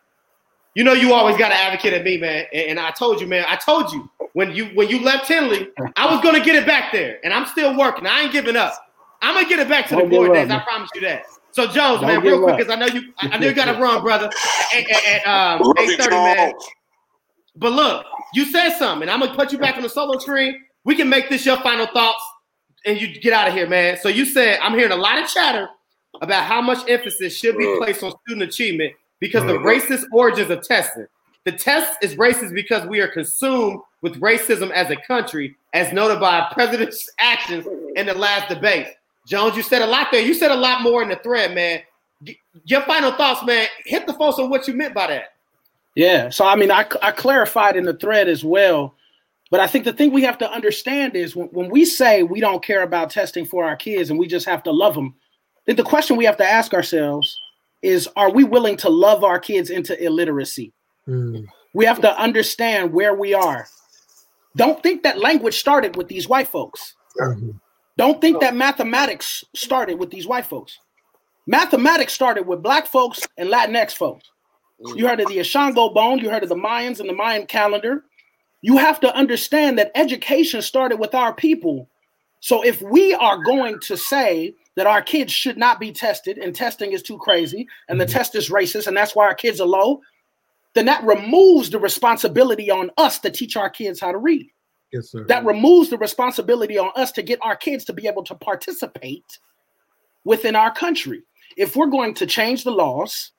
you know, you always got to advocate at me, man. And, and I told you, man, I told you when you when you left Henley, I was gonna get it back there, and I'm still working. I ain't giving up. I'm gonna get it back to Don't the board days. I promise you that. So Jones, Don't man, real quick, because I know you, I know you got to run, brother, at, at, at um, eight thirty, man. But look, you said something. I'm gonna put you back on the solo screen. We can make this your final thoughts, and you get out of here, man. So you said I'm hearing a lot of chatter about how much emphasis should be placed on student achievement because the racist origins of testing. The test is racist because we are consumed with racism as a country, as noted by president's actions in the last debate. Jones, you said a lot there. You said a lot more in the thread, man. Your final thoughts, man. Hit the folks on what you meant by that. Yeah. So, I mean, I, I clarified in the thread as well. But I think the thing we have to understand is when, when we say we don't care about testing for our kids and we just have to love them, then the question we have to ask ourselves is are we willing to love our kids into illiteracy? Mm. We have to understand where we are. Don't think that language started with these white folks. Mm-hmm. Don't think that mathematics started with these white folks. Mathematics started with black folks and Latinx folks. Mm. You heard of the Ishango bone, you heard of the Mayans and the Mayan calendar. You have to understand that education started with our people. So if we are going to say that our kids should not be tested and testing is too crazy and the mm-hmm. test is racist and that's why our kids are low, then that removes the responsibility on us to teach our kids how to read. Yes, sir. That removes the responsibility on us to get our kids to be able to participate within our country. If we're going to change the laws,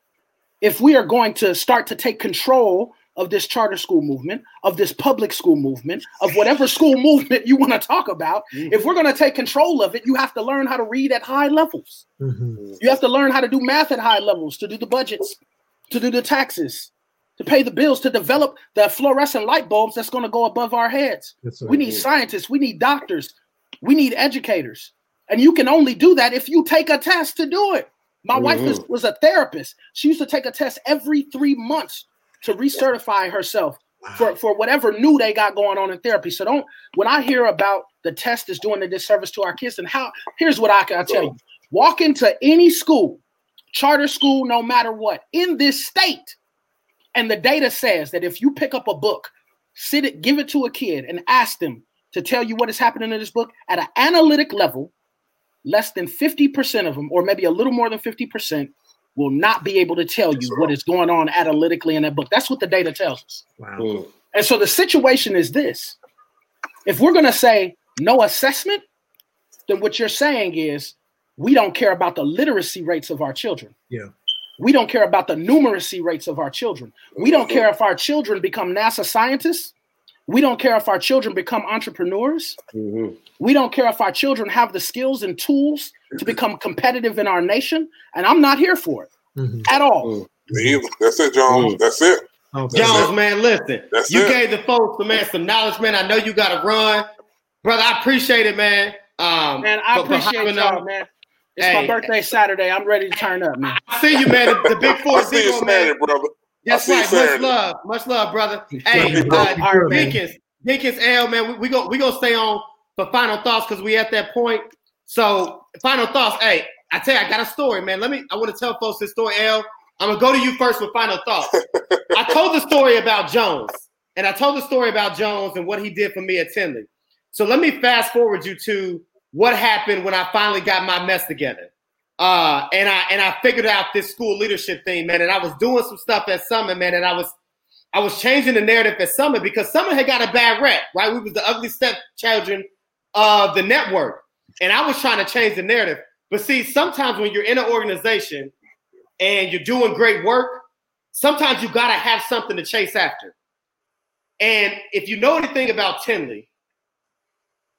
if we are going to start to take control of this charter school movement, of this public school movement, of whatever school [LAUGHS] movement you want to talk about, mm-hmm. if we're going to take control of it, you have to learn how to read at high levels. Mm-hmm. You have to learn how to do math at high levels, to do the budgets, to do the taxes, to pay the bills, to develop the fluorescent light bulbs that's going to go above our heads. Yes, we need scientists, we need doctors, we need educators. And you can only do that if you take a test to do it. My mm-hmm. wife was, was a therapist. She used to take a test every three months to recertify herself for, for whatever new they got going on in therapy. So don't when I hear about the test is doing a disservice to our kids, and how here's what I can tell you: walk into any school, charter school, no matter what, in this state, and the data says that if you pick up a book, sit it, give it to a kid, and ask them to tell you what is happening in this book at an analytic level, less than 50% of them, or maybe a little more than 50%, will not be able to tell you what is going on analytically in that book. That's what the data tells us. Wow. Hmm. And so the situation is this if we're going to say no assessment, then what you're saying is we don't care about the literacy rates of our children. Yeah. We don't care about the numeracy rates of our children. We don't care if our children become NASA scientists. We don't care if our children become entrepreneurs. Mm-hmm. We don't care if our children have the skills and tools to become competitive in our nation. And I'm not here for it mm-hmm. at all. Mm. That's it, Jones. Mm. That's it. Oh, Jones, it. man, listen. That's you it. gave the folks, the man, some knowledge, man. I know you got to run, brother. I appreciate it, man. Um, man, I appreciate y'all, man. It's hey. my birthday Saturday. I'm ready to turn up, man. I see you, man. The, big the big four zero, man. brother. That's right. Much love, much love, brother. Hey, uh, our Dinkins, Dinkins L, man. We, we go, we gonna stay on for final thoughts because we at that point. So, final thoughts. Hey, I tell you, I got a story, man. Let me. I want to tell folks this story, L. I'm gonna go to you first with final thoughts. [LAUGHS] I told the story about Jones. and I told the story about Jones and what he did for me at Tindley. So let me fast forward you to what happened when I finally got my mess together. Uh, and I and I figured out this school leadership thing, man. And I was doing some stuff at Summit, man. And I was I was changing the narrative at Summit because Summit had got a bad rep, right? We was the ugly stepchildren of the network, and I was trying to change the narrative. But see, sometimes when you're in an organization and you're doing great work, sometimes you gotta have something to chase after. And if you know anything about Tindley,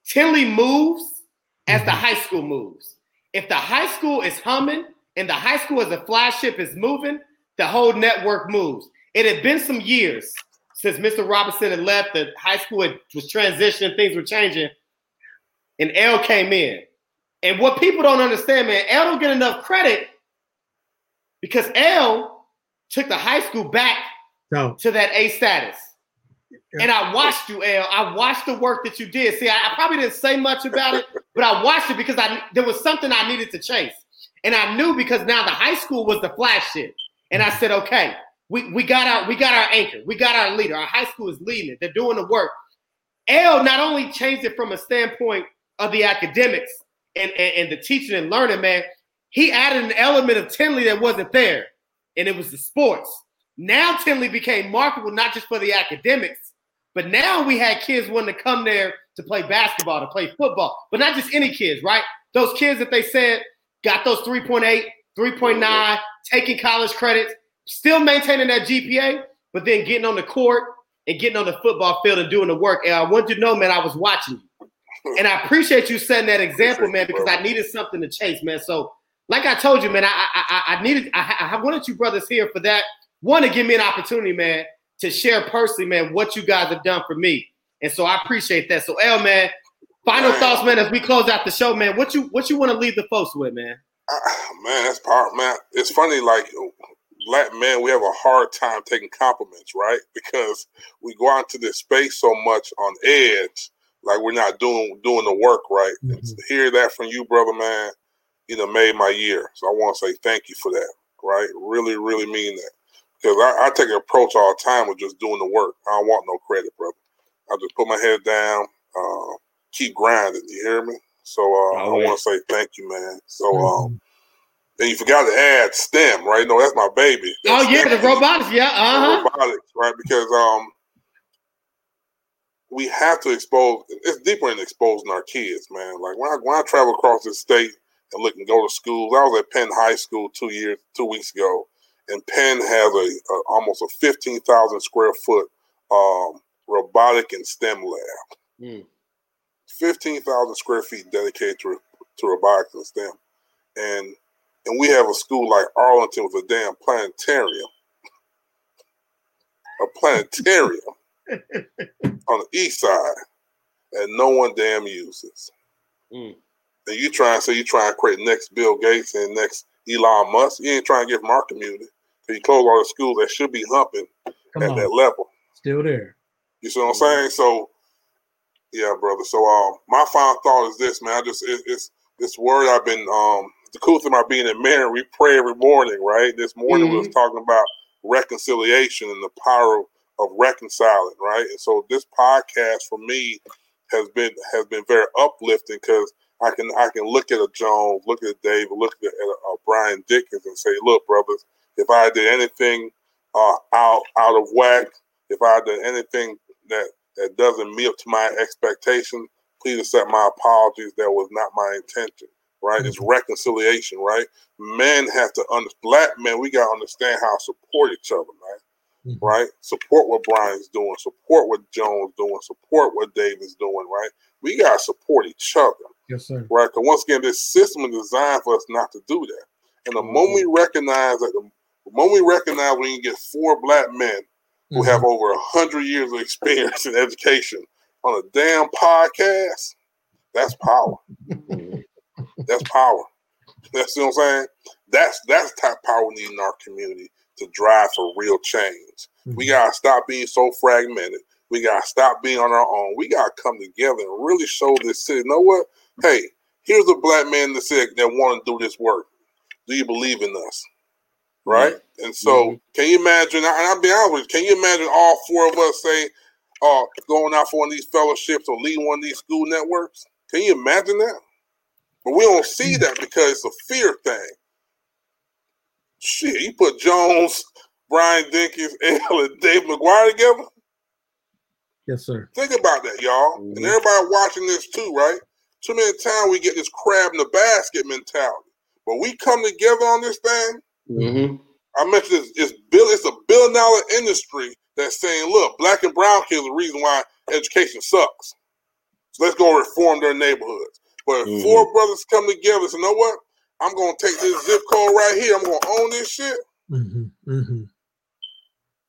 Tindley moves as the mm-hmm. high school moves. If the high school is humming and the high school as a flagship is moving, the whole network moves. It had been some years since Mr. Robinson had left, the high school had, was transitioning, things were changing, and L came in. And what people don't understand, man, L don't get enough credit because L took the high school back No. to that A status. And I watched you, L. I watched the work that you did. See, I, I probably didn't say much about it, but I watched it because I there was something I needed to chase. And I knew because now the high school was the flagship. And I said, okay, we, we got our we got our anchor, we got our leader. Our high school is leading it. They're doing the work. L not only changed it from a standpoint of the academics and, and, and the teaching and learning, man, he added an element of Tindley that wasn't there, and it was the sports. Now Tindley became marketable not just for the academics, but now we had kids wanting to come there to play basketball, to play football, but not just any kids, right? Those kids that they said got those 3.8, 3.9, taking college credits, still maintaining that GPA, but then getting on the court and getting on the football field and doing the work. And I want you to know, man, I was watching you. And I appreciate you setting that example, man, because I needed something to chase, man. So, like I told you, man, I I, I needed I, I wanted you brothers here for that. One to give me an opportunity, man, to share personally, man, what you guys have done for me. And so I appreciate that. So L, man, final thoughts, man, as we close out the show, man. What you what you want to leave the folks with, man? Ah, man, that's power, man. It's funny, like black men, we have a hard time taking compliments, right? [LAUGHS] Because we go out into this space so much on edge, like we're not doing doing the work right. And to hear that from you, brother, man, you know, made my year. So I want to say thank you for that, right? Really, really mean that. Because I, I take an approach all the time with just doing the work. I don't want no credit, brother. I just put my head down, uh, keep grinding. You hear me? So uh, I Always. want to say thank you, man. So um, and you forgot to add STEM, right? No, that's my baby. Oh yeah, STEM. the robotics, yeah, uh-huh. robotics, right? Because um, we have to expose. It's deeper in exposing our kids, man. Like when I when I travel across the state and look and go to schools, I was at Penn High School two years, two weeks ago, and Penn has a, a almost a fifteen thousand square foot um, robotic and STEM lab. Mm. Fifteen thousand square feet dedicated to to robotics and STEM, and and we have a school like Arlington with a damn planetarium a planetarium [LAUGHS] on the east side that no one damn uses. Mm. And you try and say you try and create next Bill Gates and next Elon Musk. You ain't trying to get from our community. So you close all the schools that should be humping Come at on. that level. Still there. You see what I'm saying? So, yeah, brother. So, um, my final thought is this, man. I just it, it's this word I've been um the cool thing about being in married, we pray every morning, right? This morning we was talking about reconciliation and the power of, of reconciling, right? And so this podcast for me has been has been very uplifting because I can I can look at a Jones, look at a David, look at a, a Brian Dinkins and say, look, brothers, if I did anything uh, out out of whack, if I did anything that that doesn't meet up to my expectation, please accept my apologies. That was not my intention. Right? It's reconciliation. Right? Men have to under black men. We gotta understand how to support each other, man. Mhm. Right? Support what Brian's doing. Support what Jones doing. Support what David's doing. Right? We gotta support each other Yes, sir. right? Because once again, this system is designed for us not to do that. And the moment we recognize that, the, moment we recognize we can get four black men who Mhm. have over a hundred years of experience in education on a damn podcast, that's power. that's power. That's what I'm saying. That's that's the type of power we need in our community to drive for real change. We Mhm. gotta stop being so fragmented. We gotta stop being on our own. We gotta come together and really show this city. You know what? Hey, here's a black man that said that want to do this work. Do you believe in us? Right? And so, can you imagine? And I'll be honest with you. Can you imagine all four of us say, uh, going out for one of these fellowships or leading one of these school networks. Can you imagine that? But we don't see mm. that because it's a fear thing. Shit, you put Jones, Brian Dinkins, [LAUGHS] and Dave McGuire together. Yes, sir. Think about that, y'all. Mm-hmm. And everybody watching this too, right? Too many times we get this crab in the basket mentality. But we come together on this thing. Mm-hmm. I mentioned it's, it's, bill, it's a billion dollar industry that's saying, look, black and brown kids are the reason why education sucks. So let's go reform their neighborhoods. But if mm-hmm. four brothers come together and say, you know what? I'm going to take this zip code right here. I'm going to own this shit. Mm-hmm. Mm-hmm.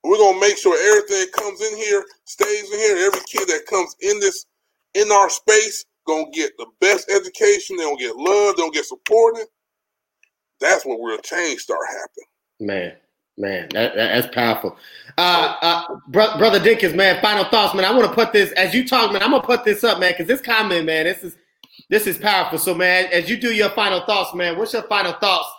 We're going to make sure everything comes in here stays in here. Every kid that comes in this, in our space, going to get the best education. They're going to get love. They're going to get supported. That's when real change start happening. Man, man, that, that, that's powerful. Uh, uh, bro, brother Dinkins, man, final thoughts, man. I want to put this as you talk, man. I'm gonna put this up, man, because this comment, man, this is this is powerful. So, man, as you do your final thoughts, man, what's your final thoughts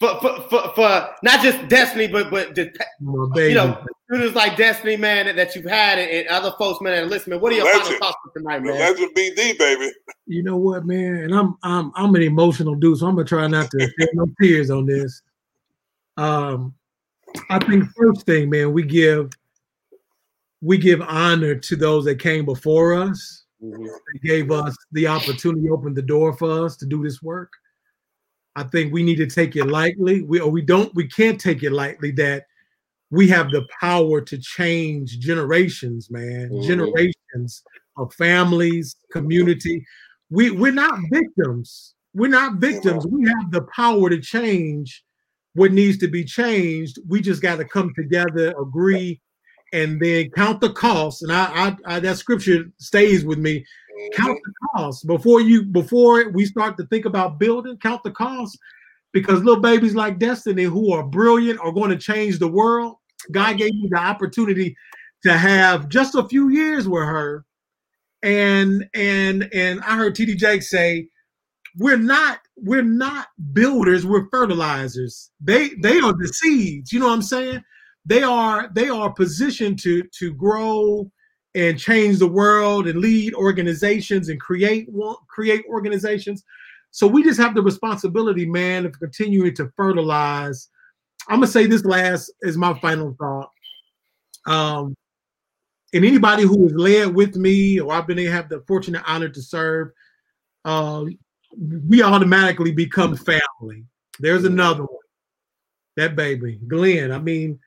for for, for, for not just Destiny, but but just, you know students like Destiny, man, that you've had and, and other folks, man, that are listening. What are your legend. final thoughts for tonight, man? Legend BD, baby. You know what, man, and I'm I'm I'm an emotional dude, so I'm gonna try not to shed no tears on this. Um, I think first thing, man, we give we give honor to those that came before us. Mm-hmm. They gave us the opportunity, opened the door for us to do this work. I think we need to take it lightly. We or we don't, we can't take it lightly that we have the power to change generations, man. Mm-hmm. Generations of families, community. We we're not victims. We're not victims. We have the power to change what needs to be changed. We just got to come together, agree, and then count the costs. And I, I, I, that scripture stays with me. Count the costs before you before we start to think about building. Count the costs because little babies like Destiny who are brilliant are going to change the world. God gave me the opportunity to have just a few years with her, and and and I heard TD Jake say we're not we're not builders we're fertilizers. They they are the seeds. You know what i'm saying? They are they are positioned to to grow and change the world and lead organizations and create create organizations so we just have the responsibility man of continuing to fertilize i'm gonna say this last is my final thought um and anybody who has led with me or i've been have the fortunate honor to serve uh, we automatically become family. There's another one. That baby, Glenn. I mean,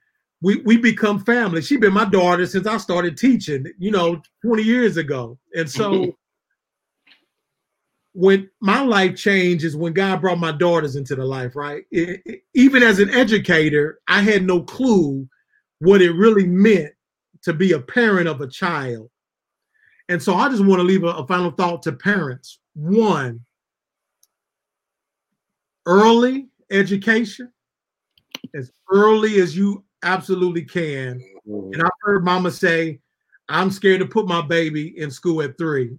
we we become family. She's been my daughter since I started teaching, you know, 20 years ago. And so mm-hmm. when my life changed is when God brought my daughters into the life, right? It, it, even as an educator, I had no clue what it really meant to be a parent of a child. And so I just want to leave a, a final thought to parents. One, early education as early as you absolutely can. Mm-hmm. And I've heard mama say, I'm scared to put my baby in school at three.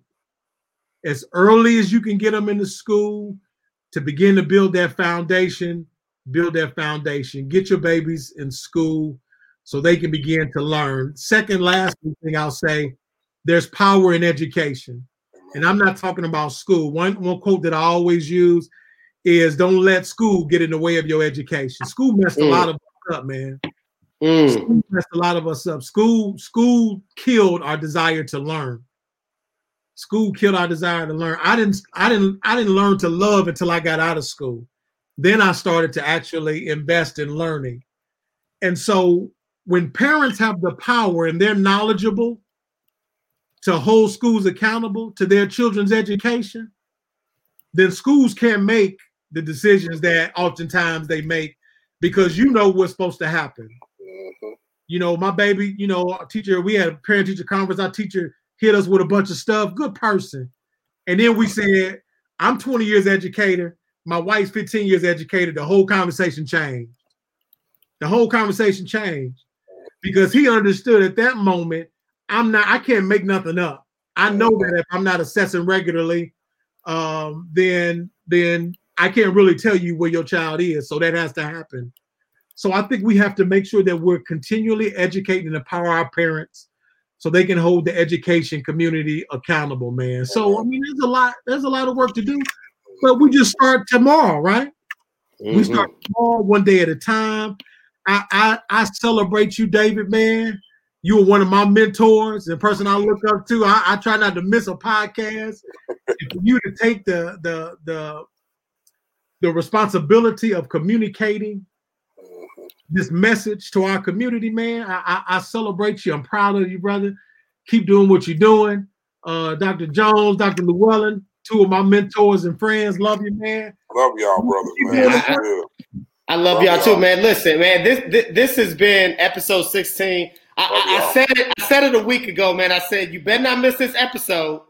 As early as you can get them into school to begin to build that foundation, build that foundation, get your babies in school so they can begin to learn. Second, last thing I'll say, there's power in education. And I'm not talking about school. One, one quote that I always use is don't let school get in the way of your education. School messed mm. a lot of us up, man. Mm. Messed a lot of us up. School, school killed our desire to learn. School killed our desire to learn. I didn't, I didn't, I didn't learn to love until I got out of school. Then I started to actually invest in learning. And so when parents have the power and they're knowledgeable to hold schools accountable to their children's education, then schools can make the decisions that oftentimes they make because you know what's supposed to happen. You know, my baby, you know, teacher, we had a parent teacher conference. Our teacher hit us with a bunch of stuff, good person. And then we said, I'm 20 years educator, my wife's 15 years educator. The whole conversation changed. The whole conversation changed because he understood at that moment, I'm not, I can't make nothing up. I know that if I'm not assessing regularly, um, then then I can't really tell you where your child is. So that has to happen. So I think we have to make sure that we're continually educating and empower our parents so they can hold the education community accountable, man. So I mean, there's a lot, there's a lot of work to do, but we just start tomorrow, right? Mm-hmm. We start tomorrow, one day at a time. I, I I celebrate you, David, man. You were one of my mentors, the person I look up to. I, I try not to miss a podcast. and for you to take the the the the responsibility of communicating this message to our community, man. I, I, I, celebrate you. I'm proud of you, brother. Keep doing what you're doing. Uh, Dr. Jones, Dr. Llewellyn, two of my mentors and friends. Love you, man. Love y'all, brother, man. I, I love, love y'all, y'all, too, man. Listen, man, this, this, this has been episode 16. I, I, I, said it. I said it a week ago, man. I said you better not miss this episode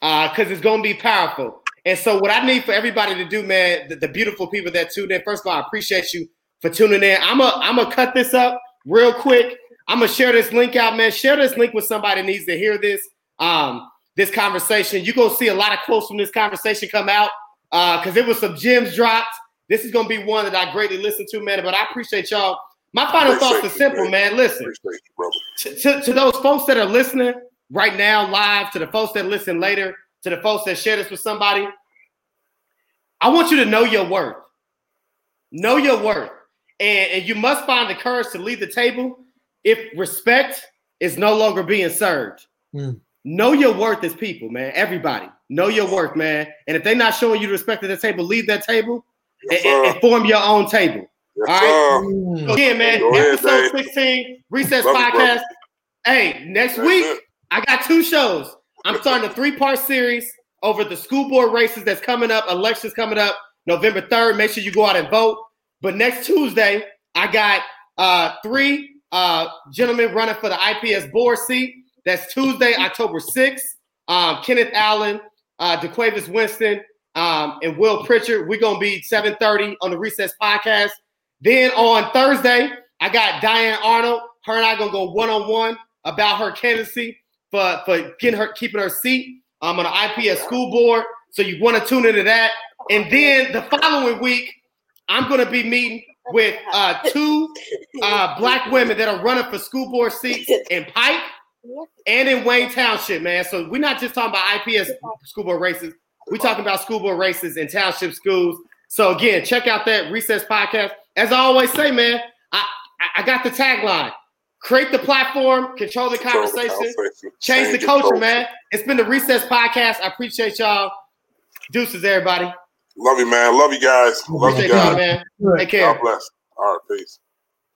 because uh, it's gonna be powerful. And so, what I need for everybody to do, man, the, the beautiful people that tuned in. First of all, I appreciate you for tuning in. I'm a I'm gonna cut this up real quick. I'm gonna share this link out, man. Share this link with somebody that needs to hear this. Um, this conversation. You're gonna see a lot of quotes from this conversation come out because uh, it was some gems dropped. This is gonna be one that I greatly listen to, man. But I appreciate y'all. My final thoughts are simple, man. Listen, to, to, to those folks that are listening right now live, to the folks that listen later, to the folks that share this with somebody, I want you to know your worth. Know your worth. And, and you must find the courage to leave the table if respect is no longer being served. Mm. Know your worth as people, man. Everybody, know your worth, man. And if they're not showing you the respect at the table, leave that table yes, and, and, form your own table. Yes, all right. So again, man, Go episode ahead, 16, Recess Love Podcast. You, hey, next That's week, it. I got two shows. I'm starting a three-part series over the school board races that's coming up, elections coming up November 3rd. Make sure you go out and vote. But next Tuesday, I got uh, three uh, gentlemen running for the IPS board seat. That's Tuesday, October 6th. Um, Kenneth Allen, uh, DeQuavis Winston, um, and Will Pritchard. We're going to be 7.30 on the Recess Podcast. Then on Thursday, I got Diane Arnold. Her and I going to go one-on-one about her candidacy for, for getting her keeping her seat um, on the IPS school board. So you want to tune into that. And then the following week, I'm going to be meeting with uh, two uh, black women that are running for school board seats in Pike and in Wayne Township, man. So we're not just talking about IPS school board races. We're talking about school board races in township schools. So again, check out that Recess podcast. As I always say, man, I, I got the tagline. Create the platform, control the conversation, change, the culture, culture, man. It's been the Recess Podcast. I appreciate y'all. Deuces, everybody. Love you, man. Love you guys. Oh, Love you guys. man. Take care. God bless. All right, peace.